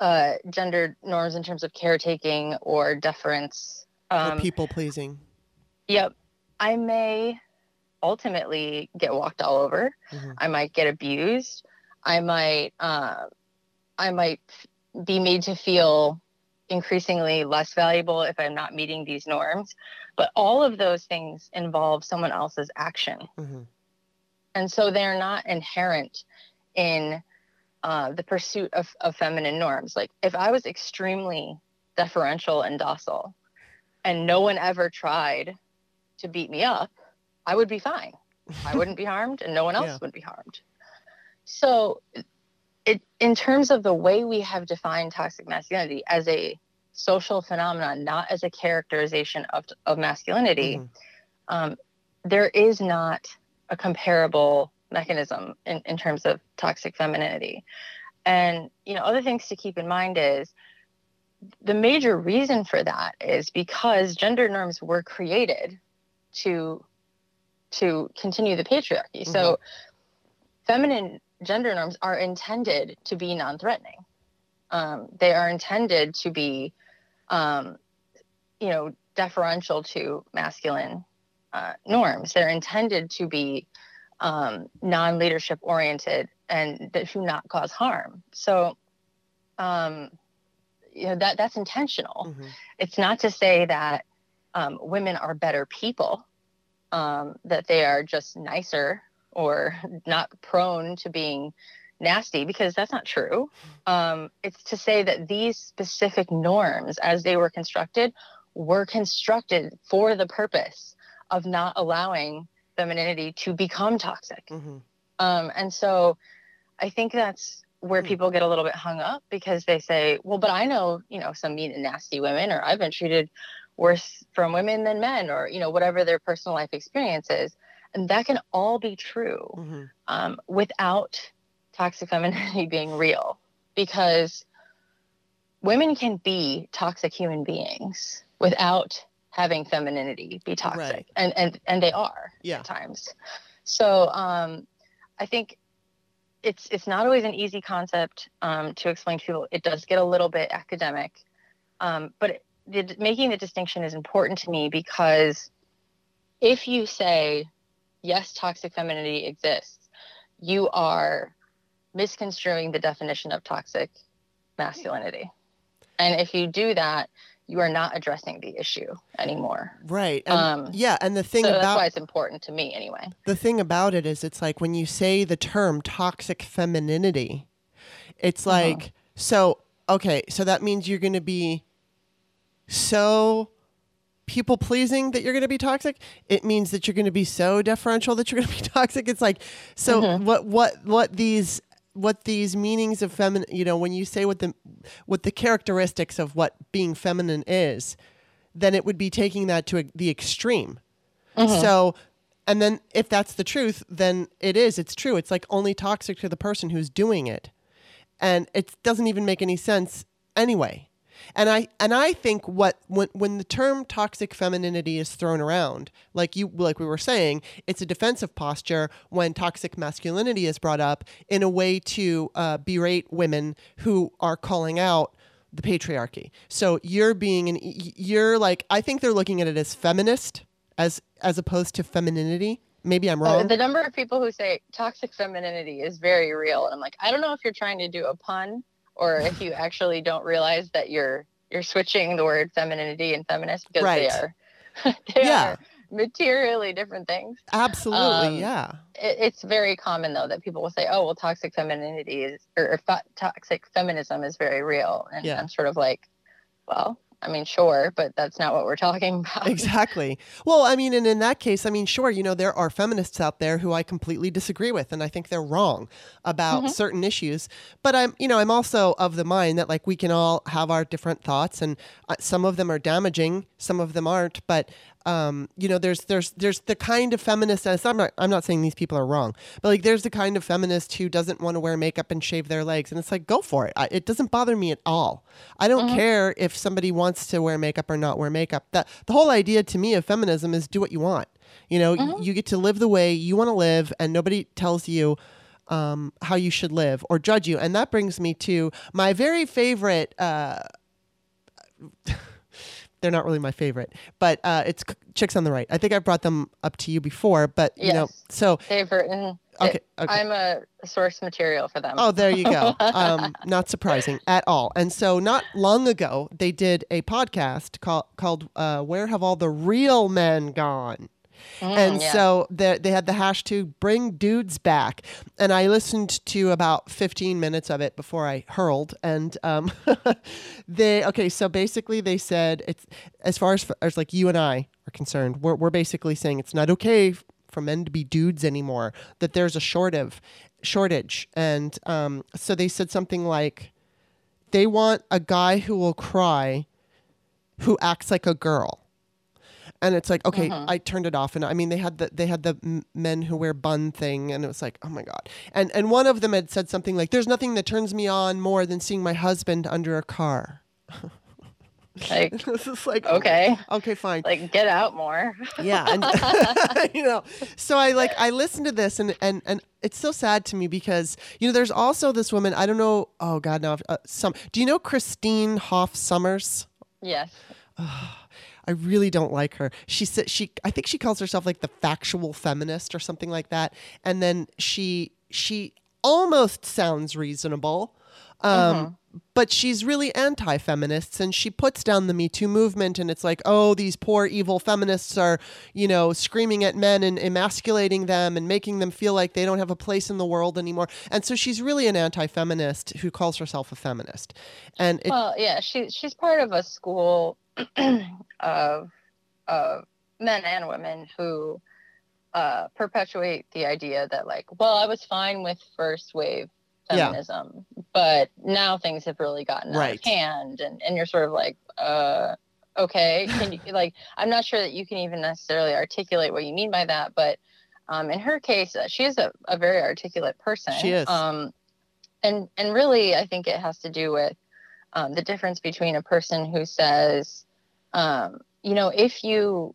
uh, gendered norms in terms of caretaking or deference. Um, people pleasing. Yep. I may ultimately get walked all over. Mhm. I might get abused. I might uh, I might be made to feel increasingly less valuable if I'm not meeting these norms. But all of those things involve someone else's action. Mhm. And so they're not inherent in uh, the pursuit of, of feminine norms. Like if I was extremely deferential and docile and no one ever tried to beat me up, I would be fine. I wouldn't be harmed and no one <laughs> else Yeah. would be harmed. So it in terms of the way we have defined toxic masculinity as a social phenomenon, not as a characterization of, of masculinity, Mhm. um, there is not a comparable mechanism in, in terms of toxic femininity. And, you know, other things to keep in mind is the major reason for that is because gender norms were created to to continue the patriarchy. So feminine gender norms are intended to be non-threatening. Um, they are intended to be, um, you know, deferential to masculine uh, norms. They're intended to be um, non-leadership oriented and that do not cause harm. So, um, you know, that that's intentional. Mhm. It's not to say that um, women are better people, um, that they are just nicer or not prone to being nasty, because that's not true. Um, it's to say that these specific norms, as they were constructed, were constructed for the purpose of not allowing femininity to become toxic. Mhm. Um, and so I think that's where Hmm. people get a little bit hung up because they say, well, but I know, you know, some mean and nasty women, or I've been treated worse from women than men, or, you know, whatever their personal life experience is. And that can all be true Mhm. um, without toxic femininity <laughs> being real because women can be toxic human beings without having femininity be toxic Right. and, and and they are Yeah. at times so um, i think it's it's not always an easy concept um, to explain to people it does get a little bit academic um, but it, the, making the distinction is important to me because if you say yes toxic femininity exists you are misconstruing the definition of toxic masculinity and if you do that you are not addressing the issue anymore Right. And, um, yeah, and the thing so that's about why it's important to me anyway the thing about it is it's like when you say the term toxic femininity it's Uh-huh. like so okay so that means you're going to be so people pleasing that you're going to be toxic it means that you're going to be so deferential that you're going to be <laughs> toxic it's like so Mhm. what what what these what these meanings of feminine you know when you say what the what the characteristics of what being feminine is then it would be taking that to a, the extreme so, and then if that's the truth, then it is. It's true. It's like only toxic to the person who's doing it, and it doesn't even make any sense anyway. And I and I think what when when the term toxic femininity is thrown around, like you like we were saying, it's a defensive posture when toxic masculinity is brought up in a way to uh, berate women who are calling out the patriarchy. So you're being an you're like I think they're looking at it as feminist as as opposed to femininity. Maybe I'm Uh, wrong. the number of people who say toxic femininity is very real and i'm like i don't know if you're trying to do a pun or if you actually don't realize that you're you're switching the word femininity and feminist because Right. they are <laughs> they Yeah. are materially different things Absolutely, um, yeah. it, it's very common though that people will say oh well toxic femininity is or, or toxic feminism is very real and Yeah. i'm sort of like well i mean sure but that's not what we're talking <laughs> about Exactly. Well, I mean, and in that case, I mean, sure, you know, there are feminists out there who I completely disagree with, and I think they're wrong about Mhm. certain issues. But I'm, you know, I'm also of the mind that like we can all have our different thoughts, and uh, some of them are damaging, some of them aren't. But um, you know, there's there's there's the kind of feminist. I'm not I'm not saying these people are wrong, but like there's the kind of feminist who doesn't want to wear makeup and shave their legs, and it's like go for it. I, it doesn't bother me at all. I don't care if somebody wants to wear makeup or not wear makeup. That the whole idea to me of feminism is do what you want. You know, y- you get to live the way you want to live, and nobody tells you um, how you should live or judge you. And that brings me to my very favorite. Uh, they're not really my favorite, but uh, it's Chicks on the Right. I think I brought them up to you before, but you know, so they've written okay, okay. i'm a source material for them Oh, there you go. <laughs> Um, not surprising at all. And so, not long ago, they did a podcast called called uh, "Where Have All the Real Men Gone." Mm, and yeah. so they they had the hashtag "Bring Dudes Back," and I listened to about fifteen minutes of it before I hurled. And um, <laughs> they okay, so basically they said it's as far as as like you and I are concerned, we're we're basically saying it's not okay for men to be dudes anymore. That there's a short of shortage, and um, so they said something like they want a guy who will cry, who acts like a girl and it's like okay Mhm. i turned it off. And i mean they had the they had the m- men who wear bun thing. And it was like oh my god. And and one of them had said something like there's nothing that turns me on more than seeing my husband under a car. <laughs> Like this is like okay. okay fine. Like get out more. Yeah and <laughs> <laughs> you know so i like i listened to this and and and it's so sad to me because you know there's also this woman i don't know oh god no uh, some do you know christine hoff sommers? Yes I really don't like her. She said she I think she calls herself like the factual feminist or something like that. And then she she almost sounds reasonable. Um, but she's really anti-feminists and she puts down the me too movement and it's like oh these poor evil feminists are you know screaming at men and emasculating them and making them feel like they don't have a place in the world anymore and so she's really an anti-feminist who calls herself a feminist and it, well yeah she she's part of a school <clears throat> of of men and women who uh perpetuate the idea that like well i was fine with first wave feminism. Yeah. But now things have really gotten right. out of hand and, and you're sort of like, uh, okay, can you <laughs> like I'm not sure that you can even necessarily articulate what you mean by that, but um, in her case, uh, she is a, a very articulate person. She is. Um, and and really, I think it has to do with um, the difference between a person who says, um, you know, if you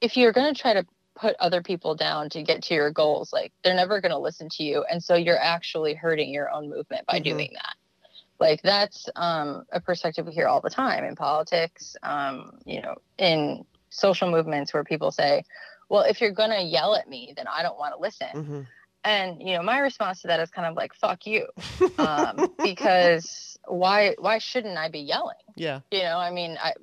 if you're going to try to put other people down to get to your goals, like they're never going to listen to you, and so you're actually hurting your own movement by mm-hmm. doing that. Like that's um, a perspective we hear all the time in politics, um, you know, in social movements where people say, "Well, if you're going to yell at me, then I don't want to listen." Mm-hmm and you know my response to that is kind of like fuck you <laughs> um, because why why shouldn't i be yelling yeah you know i mean I,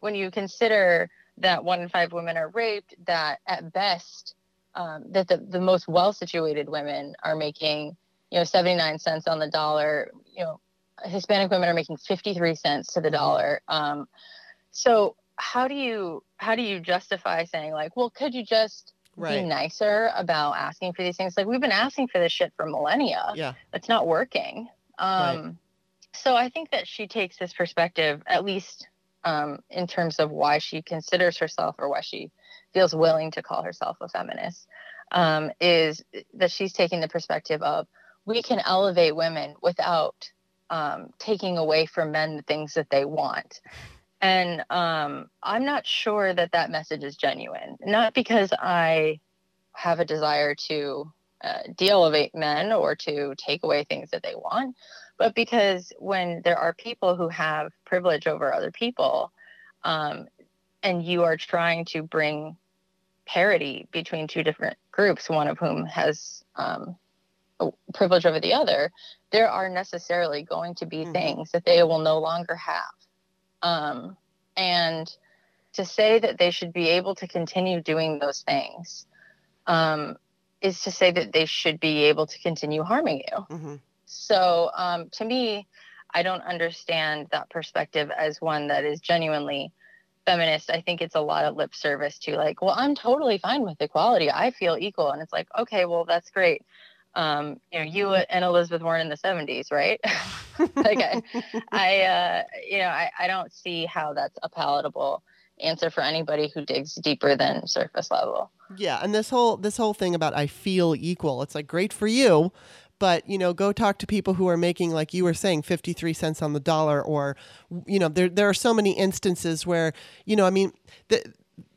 when you consider that one in five women are raped that at best um, that the, the most well situated women are making you know 79 cents on the dollar you know hispanic women are making 53 cents to the mm-hmm. dollar um, so how do you how do you justify saying like well could you just right. be nicer about asking for these things. Like we've been asking for this shit for millennia. Yeah. It's not working. Um, right. So I think that she takes this perspective, at least um, in terms of why she considers herself or why she feels willing to call herself a feminist, um, is that she's taking the perspective of we can elevate women without um, taking away from men the things that they want. And um, i'm not sure that that message is genuine. Not because i have a desire to uh, de-elevate men or to take away things that they want but because when there are people who have privilege over other people um, and you are trying to bring parity between two different groups one of whom has um, privilege over the other there are necessarily going to be mm-hmm. things that they will no longer have um, and to say that they should be able to continue doing those things um, is to say that they should be able to continue harming you. Mm-hmm. So um, to me, I don't understand that perspective as one that is genuinely feminist. I think it's a lot of lip service to like, well, I'm totally fine with equality. I feel equal. And it's like, okay, well, that's great um, you know, you and Elizabeth Warren in the 70s, right? <laughs> like I, <laughs> I uh, you know, I, I don't see how that's a palatable answer for anybody who digs deeper than surface level. Yeah, and this whole this whole thing about I feel equal, it's like great for you, but you know, go talk to people who are making like you were saying 53 cents on the dollar or you know, there there are so many instances where, you know, I mean, the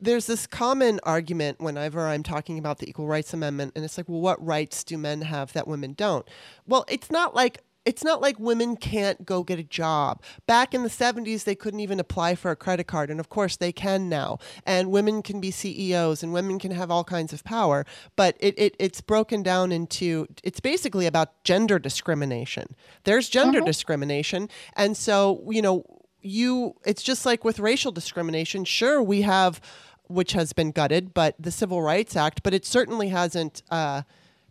there's this common argument whenever I'm talking about the Equal Rights Amendment, and it's like, well, what rights do men have that women don't? Well, it's not like it's not like women can't go get a job. Back in the 70s, they couldn't even apply for a credit card. And of course, they can now. And women can be CEOs and women can have all kinds of power. But it, it it's broken down into it's basically about gender discrimination. There's gender mm-hmm. discrimination. And so, you know, you it's just like with racial discrimination sure we have which has been gutted but the civil rights act but it certainly hasn't uh,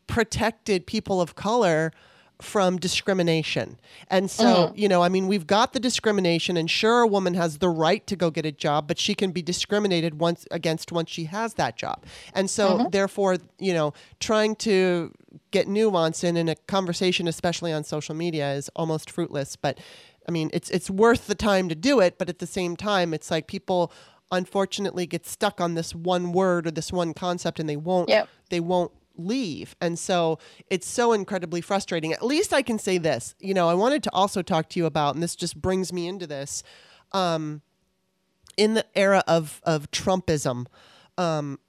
protected people of color from discrimination and so mm-hmm. you know i mean we've got the discrimination and sure a woman has the right to go get a job but she can be discriminated once against once she has that job and so mm-hmm. therefore you know trying to get nuance in in a conversation especially on social media is almost fruitless but I mean, it's it's worth the time to do it, but at the same time, it's like people unfortunately get stuck on this one word or this one concept and they won't yep. they won't leave. And so it's so incredibly frustrating. At least I can say this. You know, I wanted to also talk to you about, and this just brings me into this, um, in the era of of Trumpism, um,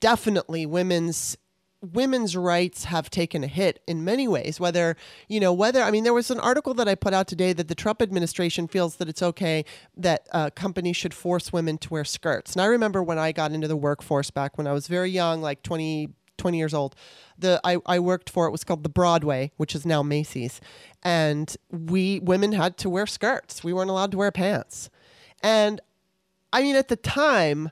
definitely women's women's rights have taken a hit in many ways whether you know whether i mean there was an article that i put out today that the trump administration feels that it's okay that uh, companies should force women to wear skirts and i remember when i got into the workforce back when i was very young like 20 20 years old the I, I worked for it was called the broadway which is now macy's and we women had to wear skirts we weren't allowed to wear pants and i mean at the time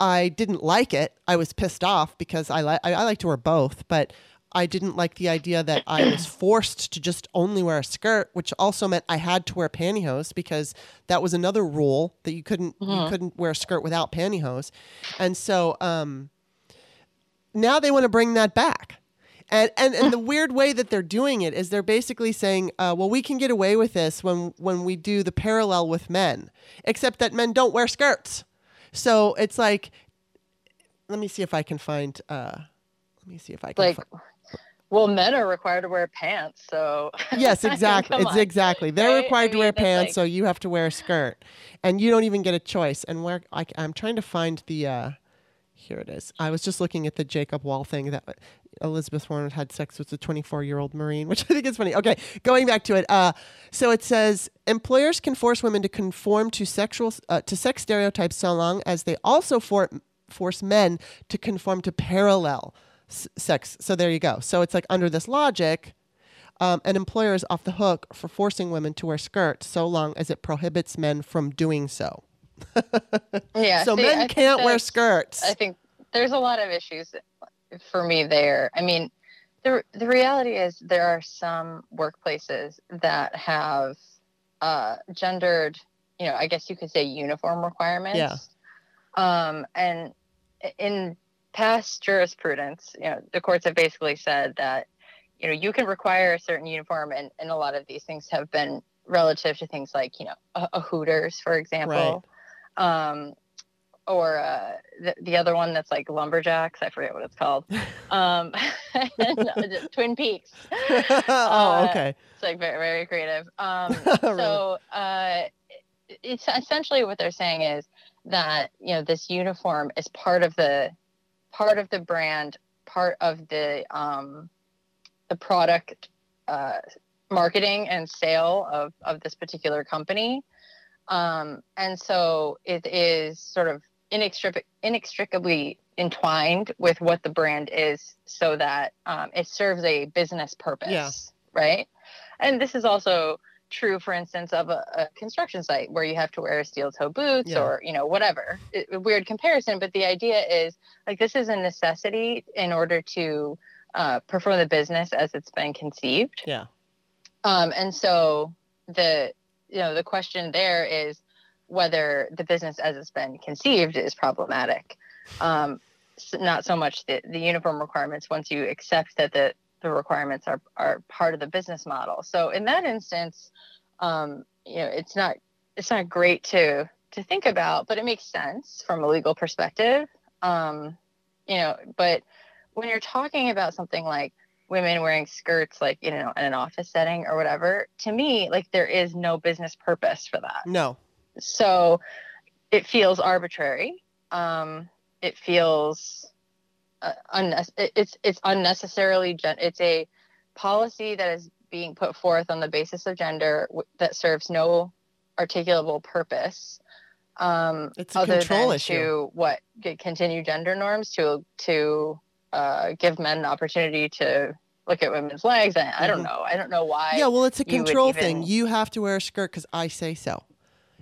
I didn't like it. I was pissed off because I like I like to wear both, but I didn't like the idea that I was <clears throat> forced to just only wear a skirt, which also meant I had to wear pantyhose because that was another rule that you couldn't mm-hmm. you couldn't wear a skirt without pantyhose. And so um, now they want to bring that back. And, and and the <laughs> weird way that they're doing it is they're basically saying, uh, well, we can get away with this when when we do the parallel with men, except that men don't wear skirts. So it's like, let me see if I can find. Uh, let me see if I can. Like, find, well, men are required to wear pants, so <laughs> yes, exactly. It's exactly. They're right? required I to wear pants, like- so you have to wear a skirt, and you don't even get a choice. And where I, am trying to find the. Uh, here it is. I was just looking at the Jacob Wohl thing that Elizabeth Warren had sex with a 24 year old Marine, <laughs> which I think is funny. Okay, going back to it. Uh, so it says employers can force women to conform to sexual uh, to sex stereotypes so long as they also for, force men to conform to parallel s- sex. So there you go. So it's like under this logic, um, an employer is off the hook for forcing women to wear skirts so long as it prohibits men from doing so. <laughs> yeah. so see, men think can't wear skirts. I think there's a lot of issues for me there. I mean, the the reality is there are some workplaces that have uh, gendered, you know, I guess you could say uniform requirements. Yeah. Um, and in past jurisprudence, you know, the courts have basically said that, you know, you can require a certain uniform, and, and a lot of these things have been relative to things like, you know, a, a Hooters, for example. Um, or uh, the, the other one that's like lumberjacks. I forget what it's called. <laughs> Um, <laughs> Twin Peaks. <laughs> oh, Uh, okay. It's like very very creative. Um, Really? so uh, it's essentially what they're saying is that you know this uniform is part of the part of the brand, part of the um, the product uh, marketing and sale of of this particular company. Um, and so it is sort of inextric- inextricably entwined with what the brand is so that um, it serves a business purpose Yeah. right and this is also true for instance of a, a construction site where you have to wear steel toe boots Yeah. or you know whatever it, a weird comparison but the idea is like this is a necessity in order to uh, perform the business as it's been conceived Yeah. um, and so the you know the question there is whether the business as it's been conceived is problematic. Um, not so much the, the uniform requirements once you accept that the, the requirements are, are part of the business model. So in that instance, um, you know, it's not it's not great to to think about, but it makes sense from a legal perspective. Um, you know, but when you're talking about something like women wearing skirts like you know in an office setting or whatever to me like there is no business purpose for that No. so it feels arbitrary um it feels uh, unne- it's it's unnecessarily gen- it's a policy that is being put forth on the basis of gender w- that serves no articulable purpose um It's a other control than issue. to what continue gender norms to to uh, give men an opportunity to look at women's legs and i don't Mhm. know i don't know why yeah, well, it's a control thing. You have to wear a skirt because I say so.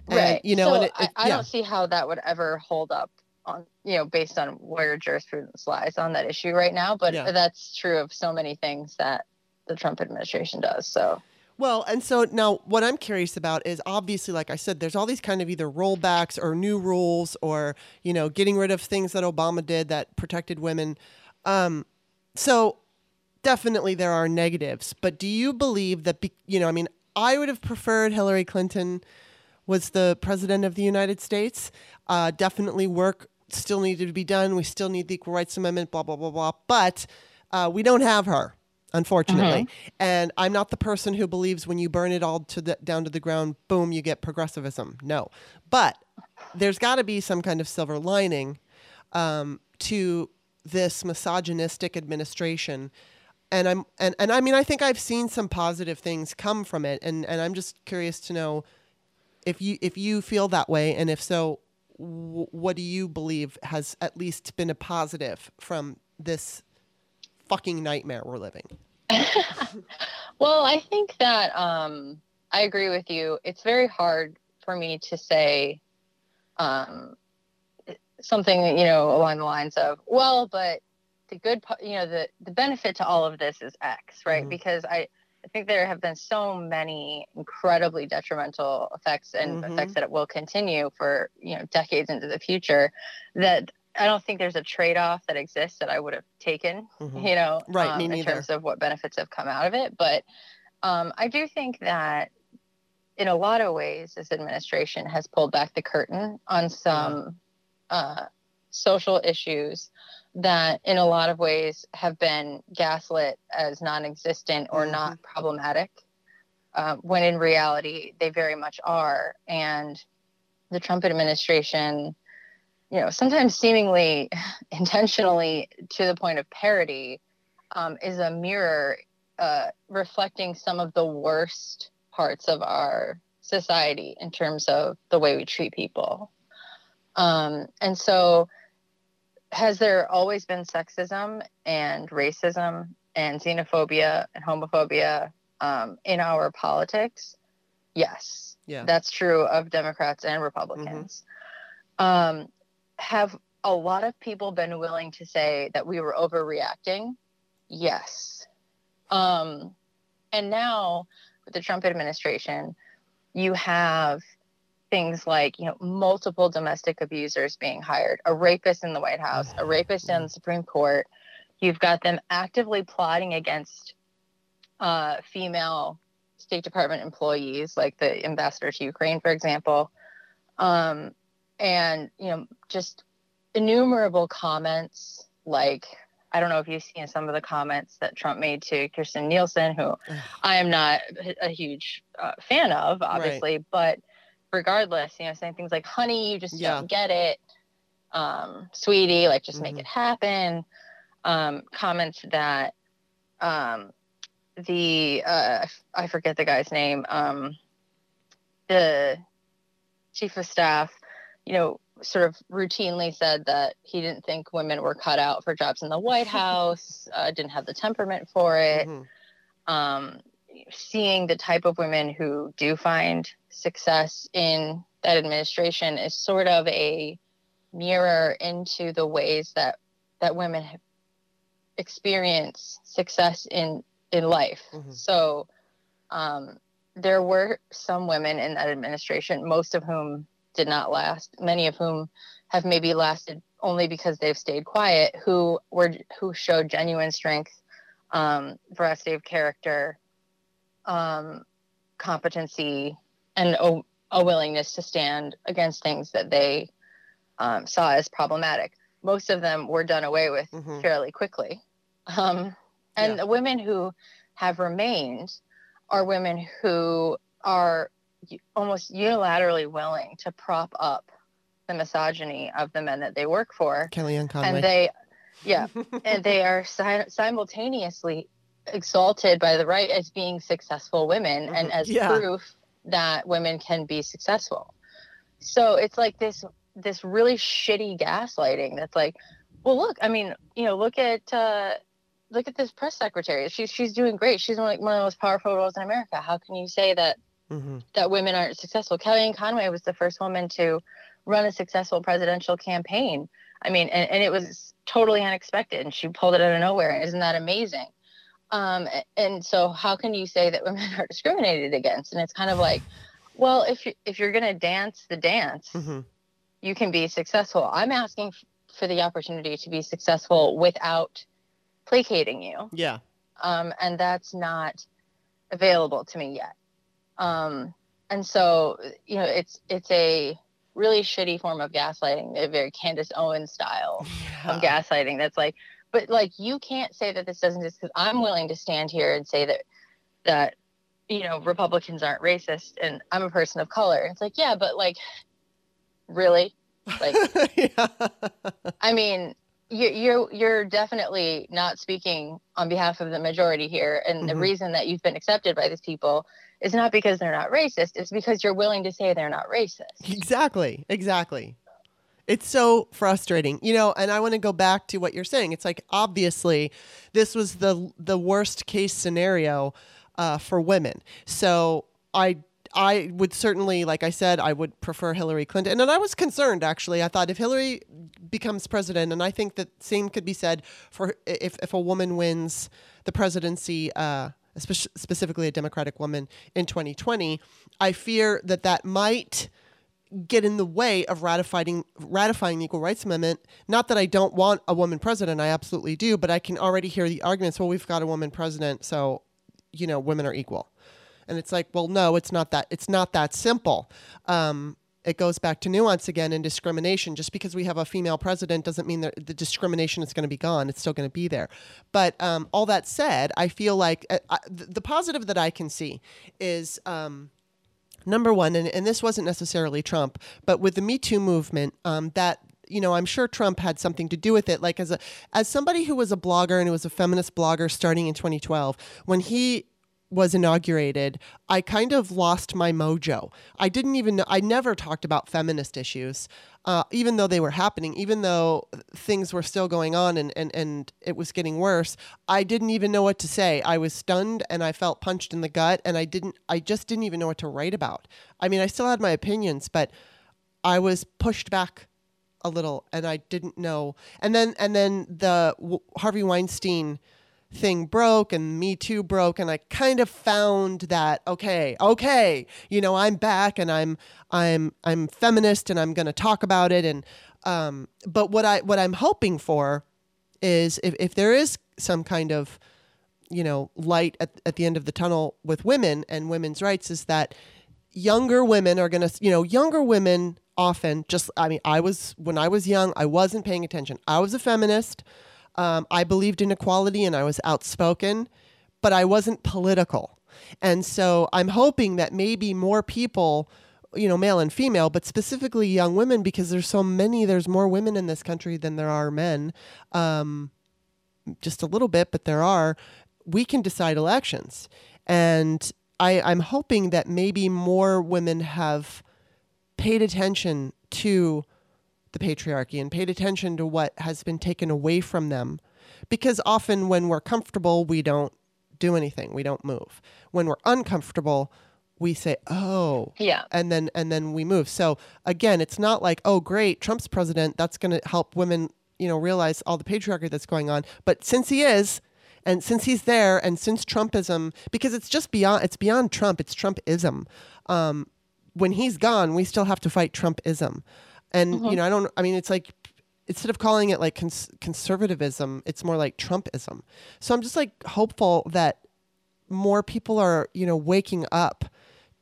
And, right You know, so and it, I, I yeah. don't see how that would ever hold up on you know based on where jurisprudence lies on that issue right now but Yeah. that's true of so many things that the trump administration does so Well, and so now what I'm curious about is obviously, like I said, there's all these kind of either rollbacks or new rules or, you know, getting rid of things that Obama did that protected women. Um, so definitely there are negatives, but do you believe that, be, you know, I mean, I would have preferred Hillary Clinton was the president of the United States. Uh, definitely work still needed to be done. We still need the Equal Rights Amendment, blah, blah, blah, blah. But uh, we don't have her, unfortunately. And I'm not the person who believes when you burn it all to the, down to the ground, boom, you get progressivism. No. But there's got to be some kind of silver lining um, to this misogynistic administration. And I'm and, and I mean I think I've seen some positive things come from it. And, and I'm just curious to know if you if you feel that way. And if so w- what do you believe has at least been a positive from this fucking nightmare we're living? <laughs> Well i think that um i agree with you. It's very hard for me to say um something you know along the lines of well but the good you know the the benefit to all of this is x right Mhm. because i i think there have been so many incredibly detrimental effects and Mhm. effects that it will continue for you know decades into the future that I don't think there's a trade off that exists that I would have taken, Mhm. you know, Right, um, in terms of what benefits have come out of it. But um, I do think that in a lot of ways, this administration has pulled back the curtain on some uh, social issues that, in a lot of ways, have been gaslit as non existent or Mhm. not problematic, uh, when in reality, they very much are. And the Trump administration, you know, sometimes seemingly <laughs> intentionally to the point of parody, um, is a mirror uh, reflecting some of the worst parts of our society in terms of the way we treat people. Um, and so, has there always been sexism and racism and xenophobia and homophobia um, in our politics? Yes, Yeah. that's true of Democrats and Republicans. Um, have a lot of people been willing to say that we were overreacting? Yes. Um, and now with the Trump administration, you have things like you know multiple domestic abusers being hired, a rapist in the White House, a rapist in the Supreme Court. You've got them actively plotting against uh, female State Department employees, like the ambassador to Ukraine, for example, um, and you know just innumerable comments like I don't know if you've seen some of the comments that Trump made to Kirstjen Nielsen, who I am not a huge uh, fan of, obviously, but regardless, you know, saying things like, honey, you just Yeah. don't get it. Um, sweetie, like, just make Mhm. it happen. Um, comments that um, the, uh, I forget the guy's name, um, the chief of staff, you know, sort of routinely said that he didn't think women were cut out for jobs in the White <laughs> House, uh, didn't have the temperament for it Mhm. um, seeing the type of women who do find success in that administration is sort of a mirror into the ways that that women experience success in in life. Mhm. So um, there were some women in that administration, most of whom did not last, many of whom have maybe lasted only because they've stayed quiet, who were who showed genuine strength um, veracity of character, um, competency, and a, a willingness to stand against things that they um, saw as problematic. Most of them were done away with Mhm. fairly quickly. Um, and Yeah. the women who have remained are women who are almost unilaterally willing to prop up the misogyny of the men that they work for. Kellyanne Conway. And they, yeah, <laughs> and they are si- simultaneously exalted by the right as being successful women Mhm. and as Yeah. proof that women can be successful. So it's like this this really shitty gaslighting that's like, well, look, I mean, you know, look at uh, look at this press secretary. She's she's doing great. She's one, like one of the most powerful roles in America. How can you say that Mhm. that women aren't successful. Kellyanne Conway was the first woman to run a successful presidential campaign. I mean, and, and it was totally unexpected, and she pulled it out of nowhere. Isn't that amazing? Um, and so, how can you say that <laughs> women are discriminated against? And it's kind of like, well, if you if you're gonna dance the dance, Mhm. you can be successful. I'm asking f- for the opportunity to be successful without placating you Yeah. um, and that's not available to me yet. Um, and so, you know, it's it's a really shitty form of gaslighting, a very Candace Owens style of <laughs> gaslighting. That's like, but like you can't say that this doesn't just because I'm willing to stand here and say that that you know Republicans aren't racist and I'm a person of color. It's like, yeah, but like, really? Like, <laughs> yeah. I mean, you, you're you're definitely not speaking on behalf of the majority here, and the Mhm. reason that you've been accepted by these people is not because they're not racist; it's because you're willing to say they're not racist. Exactly. Exactly. It's so frustrating. You know, and I want to go back to what you're saying. It's like obviously this was the the worst case scenario uh, for women. So I I would certainly, like I said, I would prefer Hillary Clinton. And I was concerned actually. I thought if Hillary becomes president, and I think that same could be said for if if a woman wins the presidency. Uh, specifically a Democratic woman in 2020, I fear that that might get in the way of ratifying ratifying the Equal Rights Amendment. Not that I don't want a woman president, I absolutely do, but I can already hear the arguments. Well, we've got a woman president, so you know, women are equal, and it's like, well, no, it's not that. It's not that simple. Um, it goes back to nuance again and discrimination. Just because we have a female president doesn't mean that the discrimination is going to be gone. It's still going to be there. But um, all that said, I feel like uh, I, the positive that I can see is. Um, number one, and, and this wasn't necessarily Trump, but with the Me Too movement, um, that you know, I'm sure Trump had something to do with it. Like as a as somebody who was a blogger and who was a feminist blogger starting in 2012, when he was inaugurated, I kind of lost my mojo. I didn't even know, I never talked about feminist issues, uh, even though they were happening, even though things were still going on and, and, and it was getting worse. I didn't even know what to say. I was stunned and I felt punched in the gut and I didn't, I just didn't even know what to write about. I mean, I still had my opinions, but I was pushed back a little and I didn't know. And then, and then the Harvey Weinstein, thing broke and me too broke and i kind of found that okay okay you know i'm back and i'm i'm i'm feminist and i'm going to talk about it and um but what i what i'm hoping for is if, if there is some kind of you know light at, at the end of the tunnel with women and women's rights is that younger women are going to you know younger women often just i mean i was when i was young i wasn't paying attention. I was a feminist um, I believed in equality and I was outspoken, but I wasn't political. And so I'm hoping that maybe more people, you know, male and female, but specifically young women, because there's so many, there's more women in this country than there are men. Um, just a little bit, but there are. We can decide elections. And I, I'm hoping that maybe more women have paid attention to the patriarchy and paid attention to what has been taken away from them. Because often when we're comfortable, we don't do anything. We don't move. When we're uncomfortable, we say, "Oh." Yeah. And then and then we move. So again, it's not like, "Oh, great, Trump's president, that's going to help women, you know, realize all the patriarchy that's going on." But since he is, and since he's there and since Trumpism because it's just beyond it's beyond Trump, it's Trumpism. Um, when he's gone, we still have to fight Trumpism. And mm-hmm. you know, I don't. I mean, it's like instead of calling it like cons- conservatism, it's more like Trumpism. So I'm just like hopeful that more people are you know waking up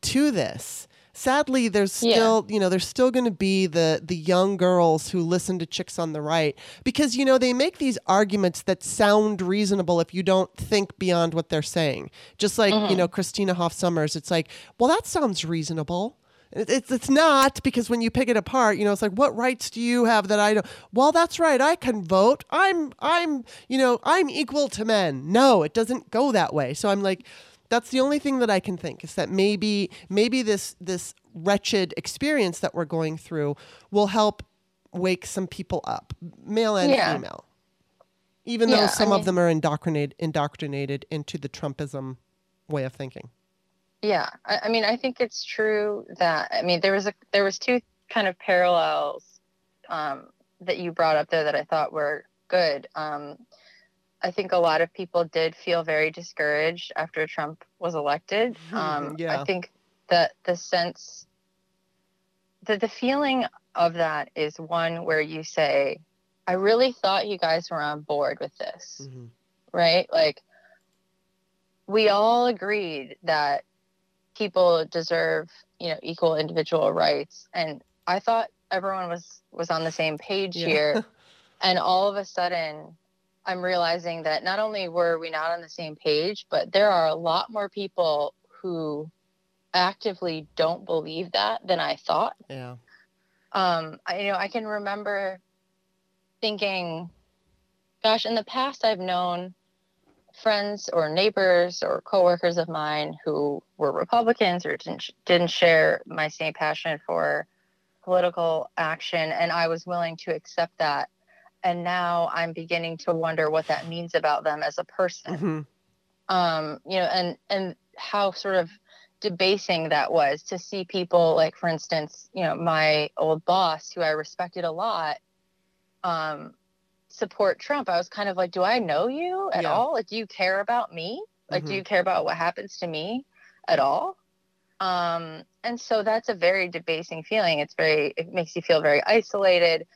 to this. Sadly, there's still yeah. you know there's still going to be the the young girls who listen to chicks on the right because you know they make these arguments that sound reasonable if you don't think beyond what they're saying. Just like mm-hmm. you know Christina Hoff Sommers, it's like well that sounds reasonable it's it's not because when you pick it apart, you know, it's like what rights do you have that I don't? Well, that's right. I can vote. I'm I'm you know I'm equal to men. No, it doesn't go that way. So I'm like, that's the only thing that I can think is that maybe maybe this this wretched experience that we're going through will help wake some people up, male and yeah. female. Even yeah, though some I mean, of them are indoctrinated indoctrinated into the Trumpism way of thinking. Yeah, I, I, mean, I think it's true that I mean there was a there was two kind of parallels um, that you brought up there that I thought were good. Um, I think a lot of people did feel very discouraged after Trump was elected. Mm-hmm, um, yeah. I think that the sense that the feeling of that is one where you say, I really thought you guys were on board with this, mm-hmm. right? Like, we all agreed that people deserve you know equal individual rights. And i thought everyone was was on the same page yeah. here. <laughs> And all of a sudden i'm realizing that not only were we not on the same page but there are a lot more people who actively don't believe that than i thought. Yeah. Um i you know i can remember thinking gosh in the past i've known friends or neighbors or coworkers of mine who were Republicans or didn't, didn't share my same passion for political action, and I was willing to accept that. And now I'm beginning to wonder what that means about them as a person. Mm-hmm. Um, you know, and and how sort of debasing that was to see people like, for instance, you know, my old boss, who I respected a lot, um, support Trump, I was kind of like, do I know you at yeah. all? Like, do you care about me? Like, mm-hmm. do you care about what happens to me at all? Um, and so that's a very debasing feeling. It's very, it makes you feel very isolated.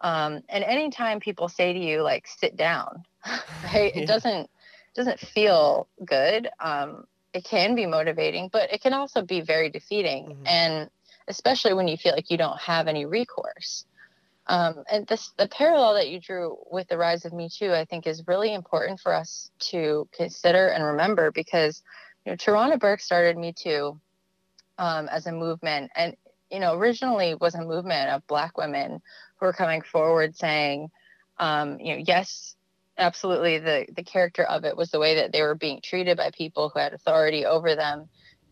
Um, and anytime people say to you, like, sit down, <laughs> right, yeah. it doesn't, doesn't feel good. Um, it can be motivating, but it can also be very defeating. Mm-hmm. And especially when you feel like you don't have any recourse. Um, and this, the parallel that you drew with the rise of Me Too, I think, is really important for us to consider and remember because, you know, Tarana Burke started Me Too um, as a movement, and you know, originally was a movement of Black women who were coming forward saying, um, you know, yes, absolutely, the the character of it was the way that they were being treated by people who had authority over them,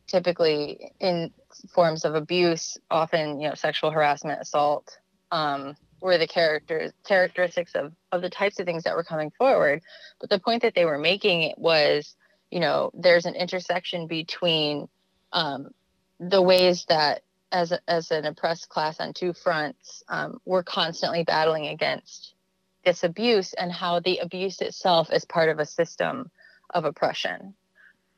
typically in forms of abuse, often you know, sexual harassment, assault. Um, were the characters characteristics of of the types of things that were coming forward. But the point that they were making was you know there's an intersection between um, the ways that as a, as an oppressed class on two fronts um, we're constantly battling against this abuse and how the abuse itself is part of a system of oppression.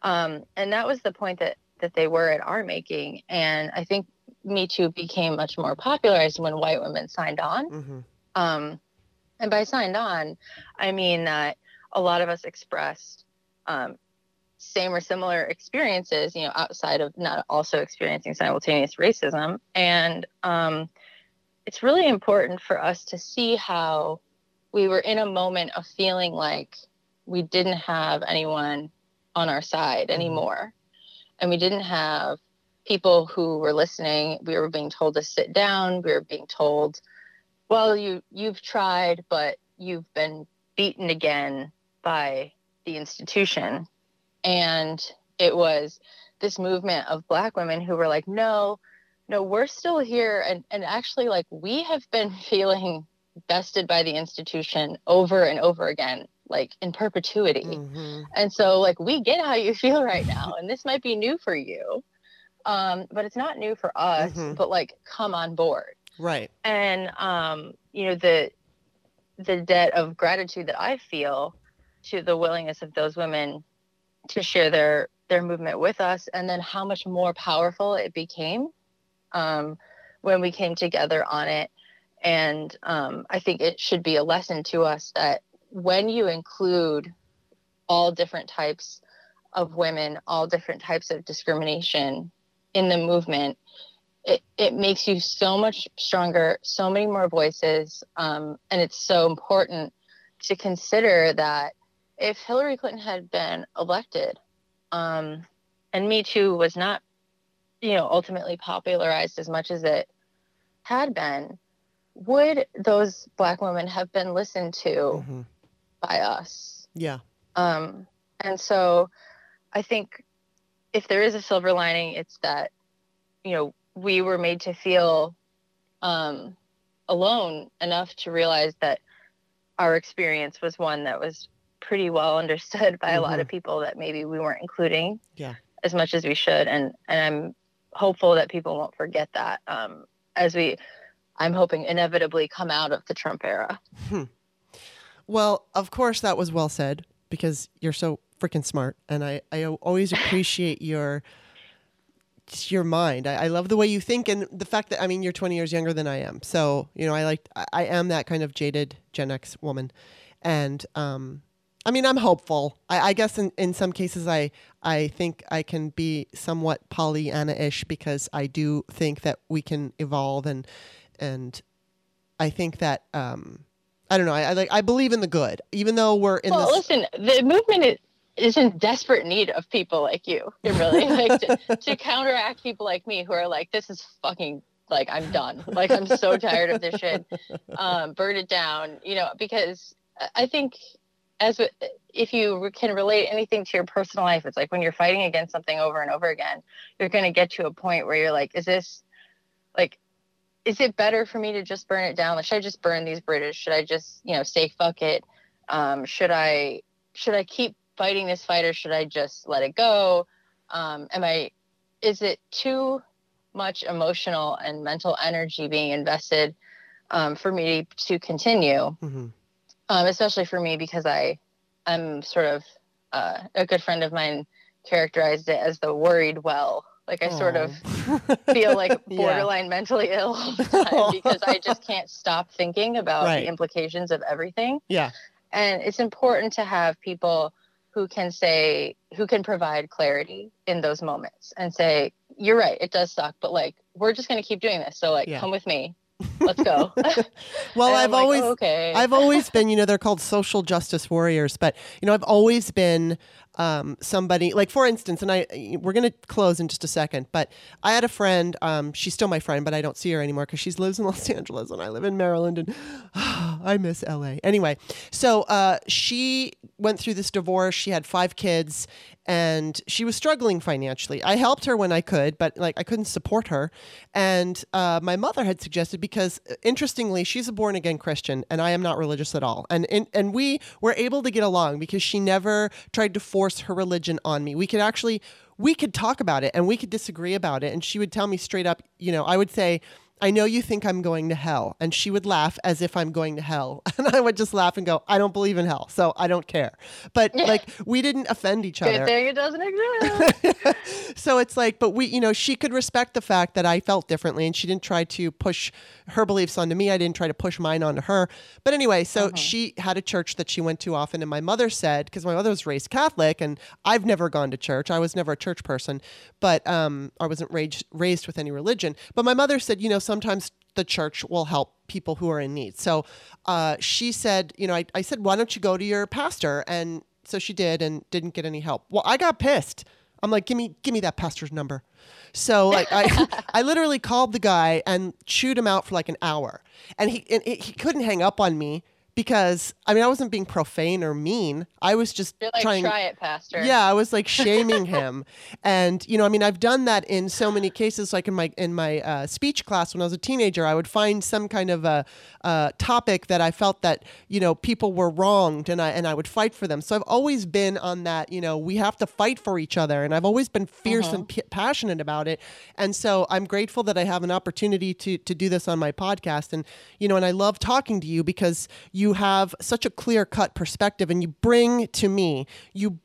Um, and that was the point that that they were at our making. And i think me Too became much more popularized when white women signed on. Mm-hmm. Um, and by signed on, I mean that a lot of us expressed um, same or similar experiences, you know, outside of not also experiencing simultaneous racism. And um, it's really important for us to see how we were in a moment of feeling like we didn't have anyone on our side mm-hmm. anymore. And we didn't have people who were listening, we were being told to sit down. We were being told, well, you you've tried, but you've been beaten again by the institution. And it was this movement of black women who were like, no, no, we're still here. And, and actually, like, we have been <laughs> feeling bested by the institution over and over again, like in perpetuity. Mm-hmm. And so, like, we get how you feel right now. And this might be new for you um, but it's not new for us. Mm-hmm. But like, come on board. Right. And um, you know the the debt of gratitude that I feel to the willingness of those women to share their their movement with us, and then how much more powerful it became um, when we came together on it. And um, I think it should be a lesson to us that when you include all different types of women, all different types of discrimination, in the movement, it, it makes you so much stronger, so many more voices. Um, and it's so important to consider that if Hillary Clinton had been elected, um, and Me Too was not, you know, ultimately popularized as much as it had been, would those black women have been listened to mm-hmm. by us? Yeah. Um, and so I think if there is a silver lining, it's that, you know, we were made to feel um, alone enough to realize that our experience was one that was pretty well understood by mm-hmm. a lot of mm-hmm. people that maybe we weren't including yeah. as much as we should. And, and I'm hopeful that people won't forget that um, as we, I'm hoping, inevitably come out of the Trump era. Hmm. Well, of course, that was well said because you're so freaking smart, and I I always appreciate your your mind. I, I, love the way you think and the fact that I mean you're 20 years younger than I am. So you know I like I, I am that kind of jaded Gen X woman, and um, I mean I'm hopeful. I, I guess in, in some cases I I think I can be somewhat Pollyanna-ish because I do think that we can evolve and and I think that um, I don't know. I, I, like. I believe in the good, even though we're in. Well, this... listen. The movement is, is in desperate need of people like you. It really like to, to counteract people like me who are like, this is fucking like I'm done. Like I'm so tired of this shit. Um, burn it down. You know, because I think as if you can relate anything to your personal life, it's like when you're fighting against something over and over again, you're going to get to a point where you're like, is this like, is it better for me to just burn it down? Like, should I just burn these bridges? Should I just, you know, say fuck it? Um, should I should I keep fighting this fight or should I just let it go? Um, am I, is it too much emotional and mental energy being invested um, for me to continue? Mm-hmm. Um, especially for me because I, I'm sort of uh, a good friend of mine characterized it as the worried well Like I sort of feel like <laughs> borderline yeah. mentally <laughs> ill because I just can't stop thinking about right. the implications of everything. Yeah. And it's important to have people who can say who can provide clarity in those moments and say you're right it does suck but like we're just going to keep doing this so like yeah. come with me. <laughs> Let's go. <laughs> Well i've like, always oh, okay. I've always been you know they're called social justice warriors but you know i've always been um, somebody like for instance and i we're going to close in just a second but i had a friend um, she's still my friend but i don't see her anymore because she lives in <laughs> los angeles and i live in maryland and oh, <sighs> i miss la anyway so uh, she went through this divorce she had five kids and she was struggling financially. I helped her when i could but like i couldn't support her. And uh, my mother had suggested because uh, interestingly she's a born again christian and i am not religious at all. And, and and we were able to get along because she never tried to force force her religion on me. We could actually we could talk about it and we could disagree about it and she would tell me straight up, you know, I would say I know you think I'm going to hell. And she would laugh as if I'm going to hell. <laughs> And I would just laugh and go, I don't believe in hell. So I don't care. But like, we didn't offend each Good other. thing it doesn't exist. <laughs> so it's like, but we, you know, she could respect the fact that I felt differently and she didn't try to push her beliefs onto me. I didn't try to push mine onto her. But anyway, so uh-huh. she had a church that she went to often. And my mother said, because my mother was raised Catholic and I've never gone to church, I was never a church person, but um, I wasn't raised, raised with any religion. But my mother said, you know, sometimes the church will help people who are in need. So uh, she said, you know, I, I said, why don't you go to your pastor? And so she did and didn't get any help. Well, I got pissed. I'm like, give me, give me that pastor's number. So like I, <laughs> I literally called the guy and chewed him out for like an hour, and he, and he couldn't hang up on me because I mean I wasn't being profane or mean. I was just like, trying. Try it, Pastor. Yeah, I was like shaming <laughs> him, and you know, I mean, I've done that in so many cases. Like in my in my uh, speech class when I was a teenager, I would find some kind of a, a, topic that I felt that you know people were wronged, and I and I would fight for them. So I've always been on that. You know, we have to fight for each other, and I've always been fierce and uh-huh. p- passionate about it. And so I'm grateful that I have an opportunity to to do this on my podcast, and you know, and I love talking to you because you you have such a clear cut perspective and you bring to me you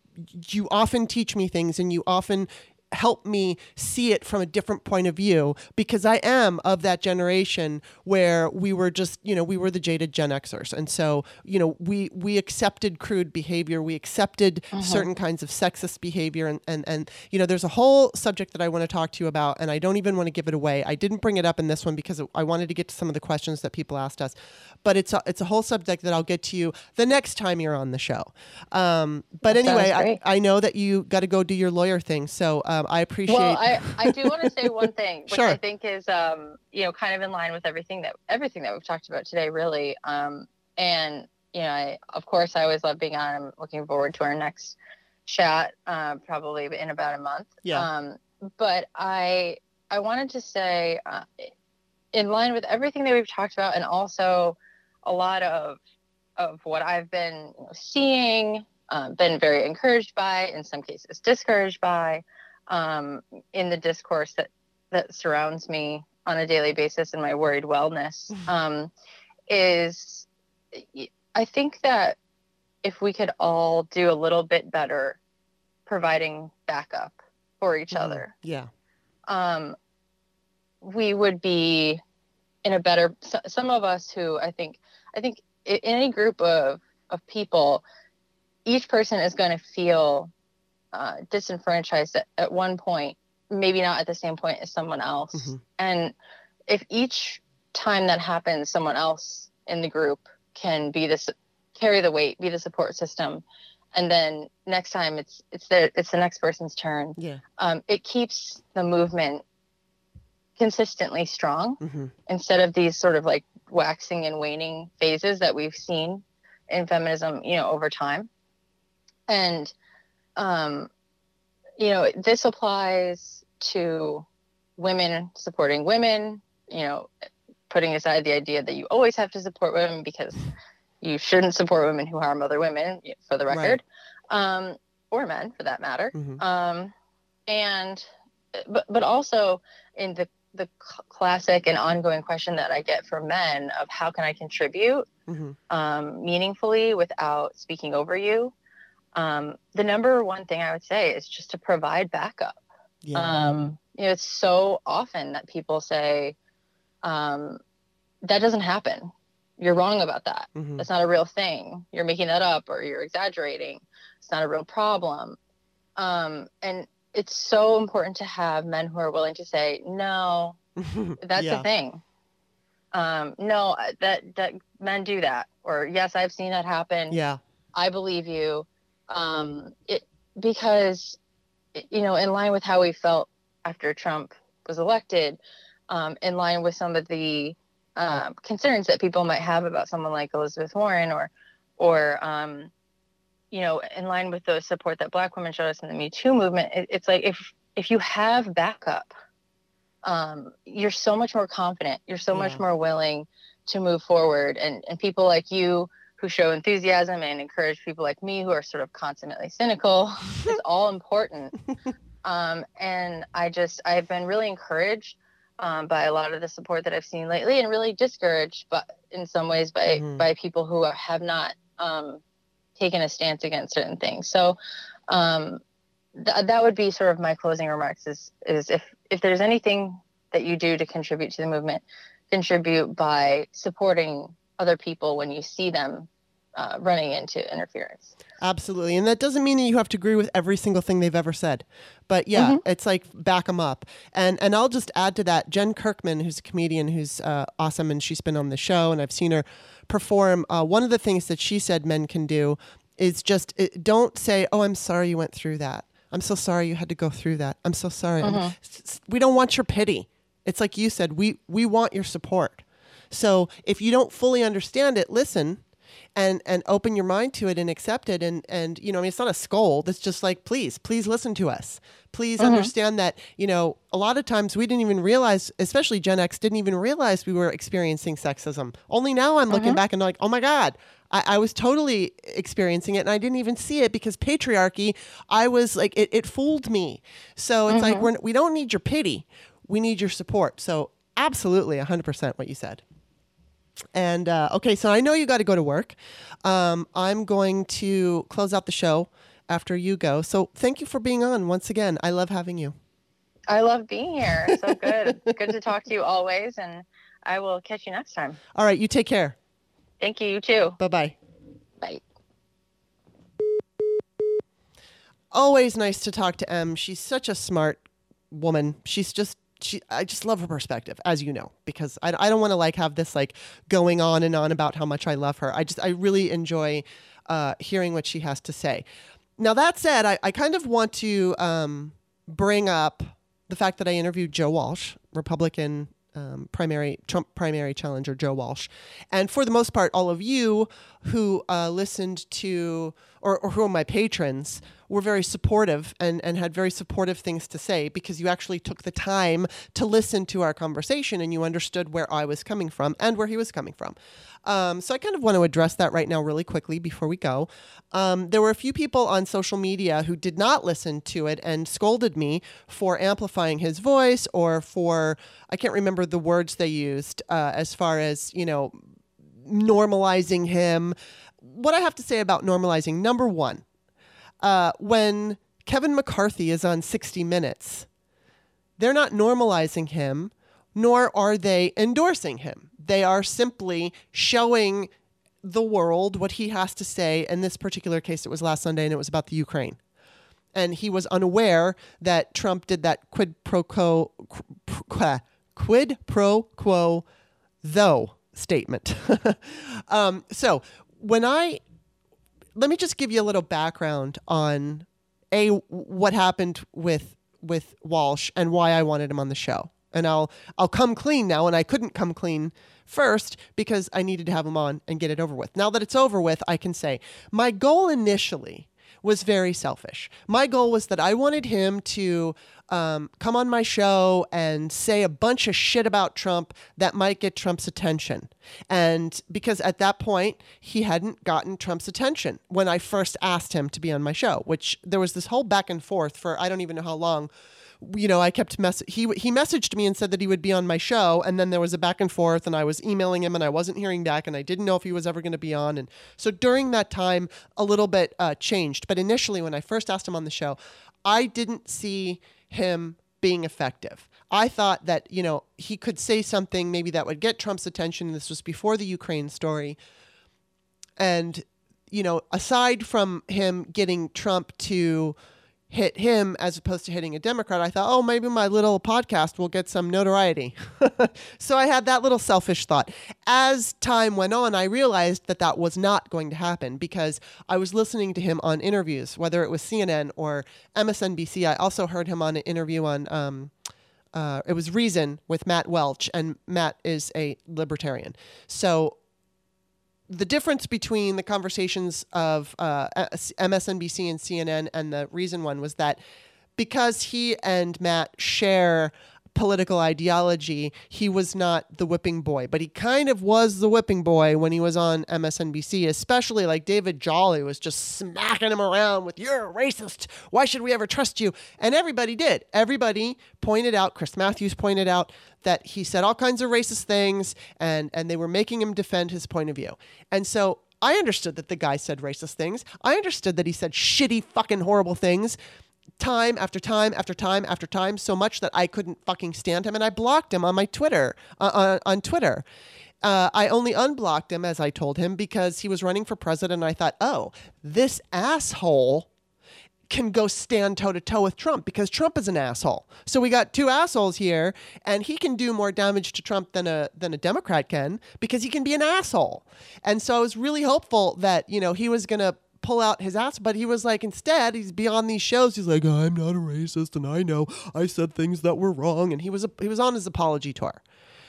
you often teach me things and you often help me see it from a different point of view because I am of that generation where we were just, you know, we were the jaded Gen Xers. And so, you know, we we accepted crude behavior, we accepted uh-huh. certain kinds of sexist behavior and, and and you know, there's a whole subject that I want to talk to you about and I don't even want to give it away. I didn't bring it up in this one because I wanted to get to some of the questions that people asked us. But it's a, it's a whole subject that I'll get to you the next time you're on the show. Um, but that anyway, I, I know that you got to go do your lawyer thing. So um, um, I appreciate. Well, I, I do want to say one <laughs> thing, which sure. I think is um, you know kind of in line with everything that everything that we've talked about today, really. Um, and you know, I, of course, I always love being on. I'm looking forward to our next chat, uh, probably in about a month. Yeah. Um, but I I wanted to say, uh, in line with everything that we've talked about, and also a lot of of what I've been you know, seeing, um, been very encouraged by, in some cases discouraged by um, in the discourse that that surrounds me on a daily basis in my worried wellness <laughs> um, is I think that if we could all do a little bit better providing backup for each mm-hmm. other, yeah, um, we would be in a better. Some of us who I think I think in any group of of people, each person is going to feel uh, disenfranchised at, at, one point, maybe not at the same point as someone else. Mm-hmm. And if each time that happens, someone else in the group can be this carry the weight, be the support system, and then next time it's it's the it's the next person's turn. Yeah. Um, it keeps the movement consistently strong mm-hmm. instead of these sort of like waxing and waning phases that we've seen in feminism, you know, over time. And um, you know, this applies to women supporting women, you know, putting aside the idea that you always have to support women because you shouldn't support women who harm other women, for the record, right. um, or men for that matter. Mm-hmm. Um, and, but, but also in the, the classic and ongoing question that I get from men of how can I contribute mm-hmm. um, meaningfully without speaking over you? Um, the number one thing I would say is just to provide backup. Yeah. Um, you know, it's so often that people say, um, that doesn't happen. You're wrong about that. Mhm. That's not a real thing. You're making that up or you're exaggerating. It's not a real problem. Um, and it's so important to have men who are willing to say, no, <laughs> that's yeah. the thing. Um, no, uh, that that men do that, or yes, I've seen that happen. Yeah. I believe you. Um, it because you know, in line with how we felt after Trump was elected, um, in line with some of the um, concerns that people might have about someone like Elizabeth Warren, or or um, you know, in line with the support that Black women showed us in the Me Too movement, it, it's like if if you have backup, um, you're so much more confident. You're so Yeah. much more willing to move forward, and and people like you who show enthusiasm and encourage people like me who are sort of consummately cynical <laughs> is all important. <laughs> Um, and I just I've been really encouraged um, by a lot of the support that I've seen lately, and really discouraged, but in some ways by Mhm. by people who are, have not um, taken a stance against certain things. So um, th- that would be sort of my closing remarks. Is is if if there's anything that you do to contribute to the movement, contribute by supporting other people when you see them uh, running into interference. Absolutely. And that doesn't mean that you have to agree with every single thing they've ever said. But yeah, Mhm. it's like back them up. And and I'll just add to that Jen Kirkman, who's a comedian who's uh, awesome and she's been on the show and I've seen her perform. Uh, one of the things that she said men can do is just it, don't say, "Oh, I'm sorry you went through that. I'm so sorry you had to go through that. I'm so sorry." I'm- Mhm. s- We don't want your pity. It's like you said, we we want your support. So if you don't fully understand it, listen and and open your mind to it and accept it. And and you know I mean it's not a scold. It's just like please please listen to us. Please mm-hmm. understand that you know a lot of times we didn't even realize especially Gen X didn't even realize we were experiencing sexism. Only now I'm looking mm-hmm. back and like oh my god I, I was totally experiencing it and I didn't even see it because patriarchy I was like it, it fooled me. So it's like mm-hmm. we're, we don't need your pity. We need your support. So absolutely 100% what you said and uh, okay, so I know you got to go to work. Um, I'm going to close out the show after you go. So thank you for being on once again. I love having you. I love being here. So good. <laughs> good to talk to you always. And I will catch you next time. All right, you take care. Thank you. You too. Bye bye. Bye. Always nice to talk to Em. She's such a smart woman. She's just she I just love her perspective, as you know, because I, I don't want to like have this like going on and on about how much I love her. I just I really enjoy uh, hearing what she has to say. Now that said, I, I kind of want to um, bring up the fact that I interviewed Joe Walsh, Republican um, primary Trump primary challenger Joe Walsh, and for the most part, all of you who uh, listened to or, or who are my patrons were very supportive and, and had very supportive things to say because you actually took the time to listen to our conversation and you understood where I was coming from and where he was coming from. Um, so I kind of want to address that right now, really quickly, before we go. Um, there were a few people on social media who did not listen to it and scolded me for amplifying his voice or for, I can't remember the words they used uh, as far as, you know, normalizing him. What I have to say about normalizing number one, uh, when Kevin McCarthy is on 60 Minutes, they're not normalizing him, nor are they endorsing him. They are simply showing the world what he has to say. In this particular case, it was last Sunday and it was about the Ukraine. And he was unaware that Trump did that quid pro quo, quid pro quo, though statement. <laughs> um, so when I let me just give you a little background on a what happened with with Walsh and why I wanted him on the show. And I'll I'll come clean now and I couldn't come clean first because I needed to have him on and get it over with. Now that it's over with, I can say my goal initially was very selfish. My goal was that I wanted him to um, come on my show and say a bunch of shit about Trump that might get Trump's attention. And because at that point, he hadn't gotten Trump's attention when I first asked him to be on my show, which there was this whole back and forth for I don't even know how long you know, I kept mess. He he messaged me and said that he would be on my show, and then there was a back and forth, and I was emailing him, and I wasn't hearing back, and I didn't know if he was ever going to be on, and so during that time, a little bit uh, changed. But initially, when I first asked him on the show, I didn't see him being effective. I thought that, you know, he could say something maybe that would get Trump's attention. This was before the Ukraine story. And, you know, aside from him getting Trump to hit him as opposed to hitting a Democrat, I thought, oh, maybe my little podcast will get some notoriety. <laughs> so I had that little selfish thought. As time went on, I realized that that was not going to happen because I was listening to him on interviews, whether it was CNN or MSNBC. I also heard him on an interview on. Um, uh, it was Reason with Matt Welch, and Matt is a libertarian. So the difference between the conversations of uh, MSNBC and CNN and the Reason one was that because he and Matt share political ideology, he was not the whipping boy, but he kind of was the whipping boy when he was on MSNBC, especially like David Jolly was just smacking him around with, You're a racist. Why should we ever trust you? And everybody did. Everybody pointed out, Chris Matthews pointed out that he said all kinds of racist things and, and they were making him defend his point of view. And so I understood that the guy said racist things. I understood that he said shitty, fucking horrible things time after time after time after time so much that I couldn't fucking stand him and I blocked him on my Twitter uh, on, uh, on Twitter. Uh, I only unblocked him as I told him because he was running for president and I thought, "Oh, this asshole can go stand toe to toe with Trump because Trump is an asshole. So we got two assholes here, and he can do more damage to Trump than a than a Democrat can because he can be an asshole. And so I was really hopeful that you know he was gonna pull out his ass, but he was like, instead, he's beyond these shows. He's like, I'm not a racist, and I know I said things that were wrong, and he was he was on his apology tour.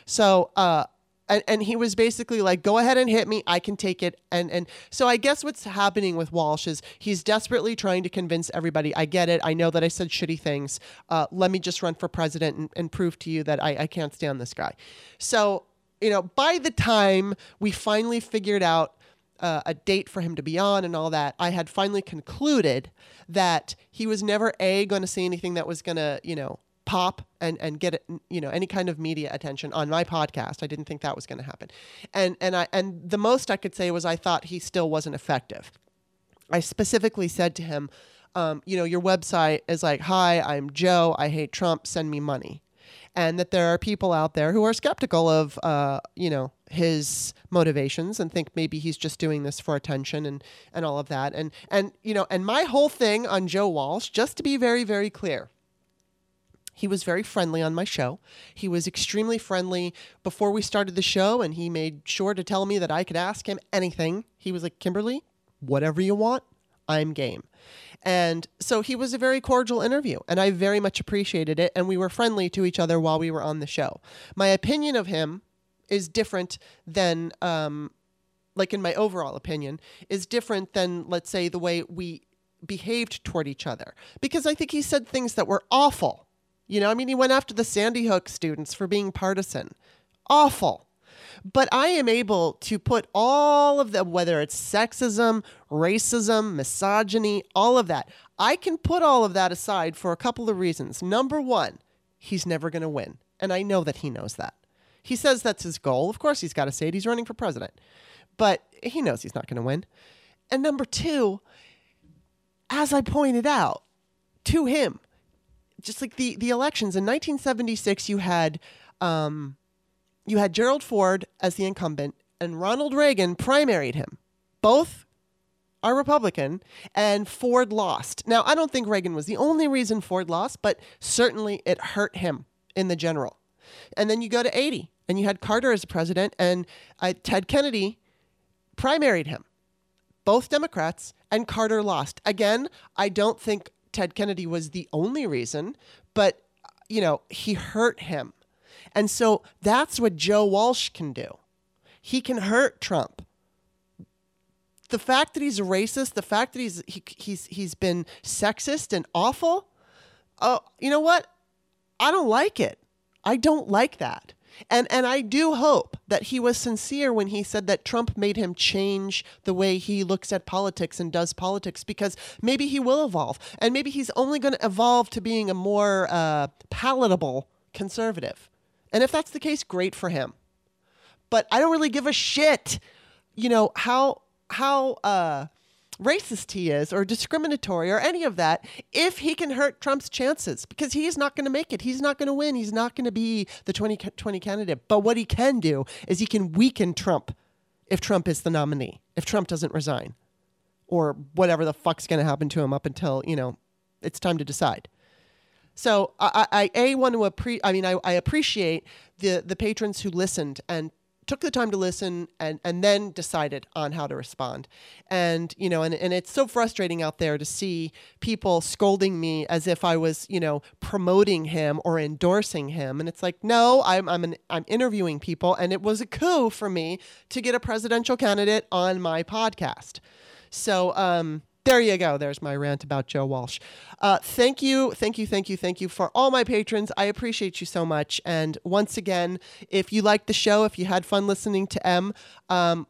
So, uh, and, and he was basically like, go ahead and hit me. I can take it. And, and so I guess what's happening with Walsh is he's desperately trying to convince everybody. I get it. I know that I said shitty things. Uh, let me just run for president and, and prove to you that I, I can't stand this guy. So, you know, by the time we finally figured out uh, a date for him to be on and all that, I had finally concluded that he was never a going to see anything that was going to you know pop and and get you know any kind of media attention on my podcast. I didn't think that was going to happen, and and I and the most I could say was I thought he still wasn't effective. I specifically said to him, um, you know, your website is like, "Hi, I'm Joe. I hate Trump. Send me money." And that there are people out there who are skeptical of, uh, you know, his motivations and think maybe he's just doing this for attention and and all of that. And and you know, and my whole thing on Joe Walsh, just to be very very clear, he was very friendly on my show. He was extremely friendly before we started the show, and he made sure to tell me that I could ask him anything. He was like, Kimberly, whatever you want, I'm game. And so he was a very cordial interview, and I very much appreciated it. And we were friendly to each other while we were on the show. My opinion of him is different than, um, like in my overall opinion, is different than, let's say, the way we behaved toward each other. Because I think he said things that were awful. You know, I mean, he went after the Sandy Hook students for being partisan. Awful. But I am able to put all of the, whether it's sexism, racism, misogyny, all of that, I can put all of that aside for a couple of reasons. Number one, he's never going to win. And I know that he knows that. He says that's his goal. Of course, he's got to say it. He's running for president. But he knows he's not going to win. And number two, as I pointed out to him, just like the, the elections in 1976, you had um, you had Gerald Ford as the incumbent, and Ronald Reagan primaried him. Both are Republican, and Ford lost. Now, I don't think Reagan was the only reason Ford lost, but certainly it hurt him in the general. And then you go to 80, and you had Carter as president, and uh, Ted Kennedy primaried him. Both Democrats, and Carter lost. Again, I don't think Ted Kennedy was the only reason, but, you know, he hurt him. And so that's what Joe Walsh can do. He can hurt Trump. The fact that he's a racist, the fact that he's he, he's he's been sexist and awful, oh, you know what? I don't like it. I don't like that. And and I do hope that he was sincere when he said that Trump made him change the way he looks at politics and does politics because maybe he will evolve and maybe he's only going to evolve to being a more uh, palatable conservative. And if that's the case, great for him. But I don't really give a shit, you know, how how uh racist he is or discriminatory or any of that if he can hurt Trump's chances because he's not going to make it. He's not going to win. He's not going to be the 2020 candidate. But what he can do is he can weaken Trump if Trump is the nominee, if Trump doesn't resign or whatever the fuck's going to happen to him up until, you know, it's time to decide. So I, I a want to appreciate. I mean, I, I appreciate the the patrons who listened and took the time to listen and, and then decided on how to respond. And, you know, and, and it's so frustrating out there to see people scolding me as if I was, you know, promoting him or endorsing him. And it's like, no, I'm, I'm, an, I'm interviewing people. And it was a coup for me to get a presidential candidate on my podcast. So, um, there you go. There's my rant about Joe Walsh. Uh, thank you, thank you, thank you, thank you for all my patrons. I appreciate you so much. And once again, if you liked the show, if you had fun listening to Em, um,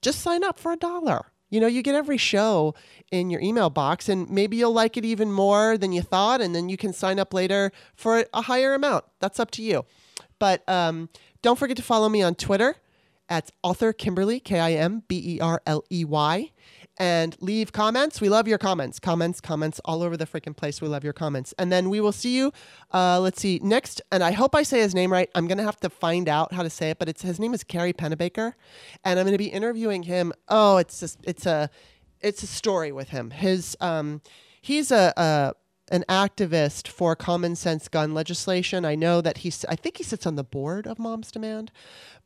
just sign up for a dollar. You know, you get every show in your email box, and maybe you'll like it even more than you thought, and then you can sign up later for a higher amount. That's up to you. But um, don't forget to follow me on Twitter at author Kimberly, K I M B E R L E Y and leave comments. We love your comments. Comments, comments all over the freaking place. We love your comments. And then we will see you, uh, let's see, next. And I hope I say his name right. I'm going to have to find out how to say it, but it's his name is Kerry Pennebaker. And I'm going to be interviewing him. Oh, it's just, it's a, it's a story with him. His, um, he's a, a an activist for common sense gun legislation. I know that he's I think he sits on the board of Moms Demand,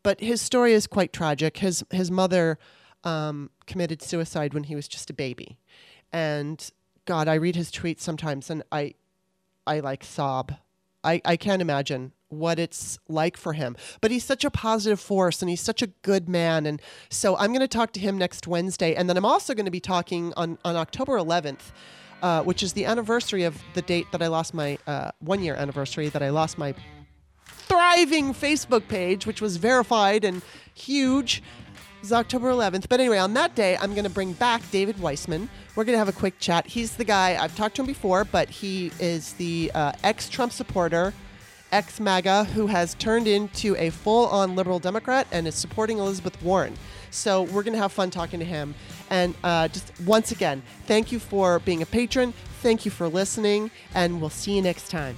but his story is quite tragic. His his mother um, committed suicide when he was just a baby. And God, I read his tweets sometimes and I, I like sob. I, I can't imagine what it's like for him. But he's such a positive force and he's such a good man. And so I'm going to talk to him next Wednesday. And then I'm also going to be talking on, on October 11th, uh, which is the anniversary of the date that I lost my uh, one year anniversary that I lost my thriving Facebook page, which was verified and huge is October 11th. But anyway, on that day, I'm going to bring back David Weissman. We're going to have a quick chat. He's the guy, I've talked to him before, but he is the uh, ex Trump supporter, ex MAGA, who has turned into a full on liberal Democrat and is supporting Elizabeth Warren. So we're going to have fun talking to him. And uh, just once again, thank you for being a patron. Thank you for listening, and we'll see you next time.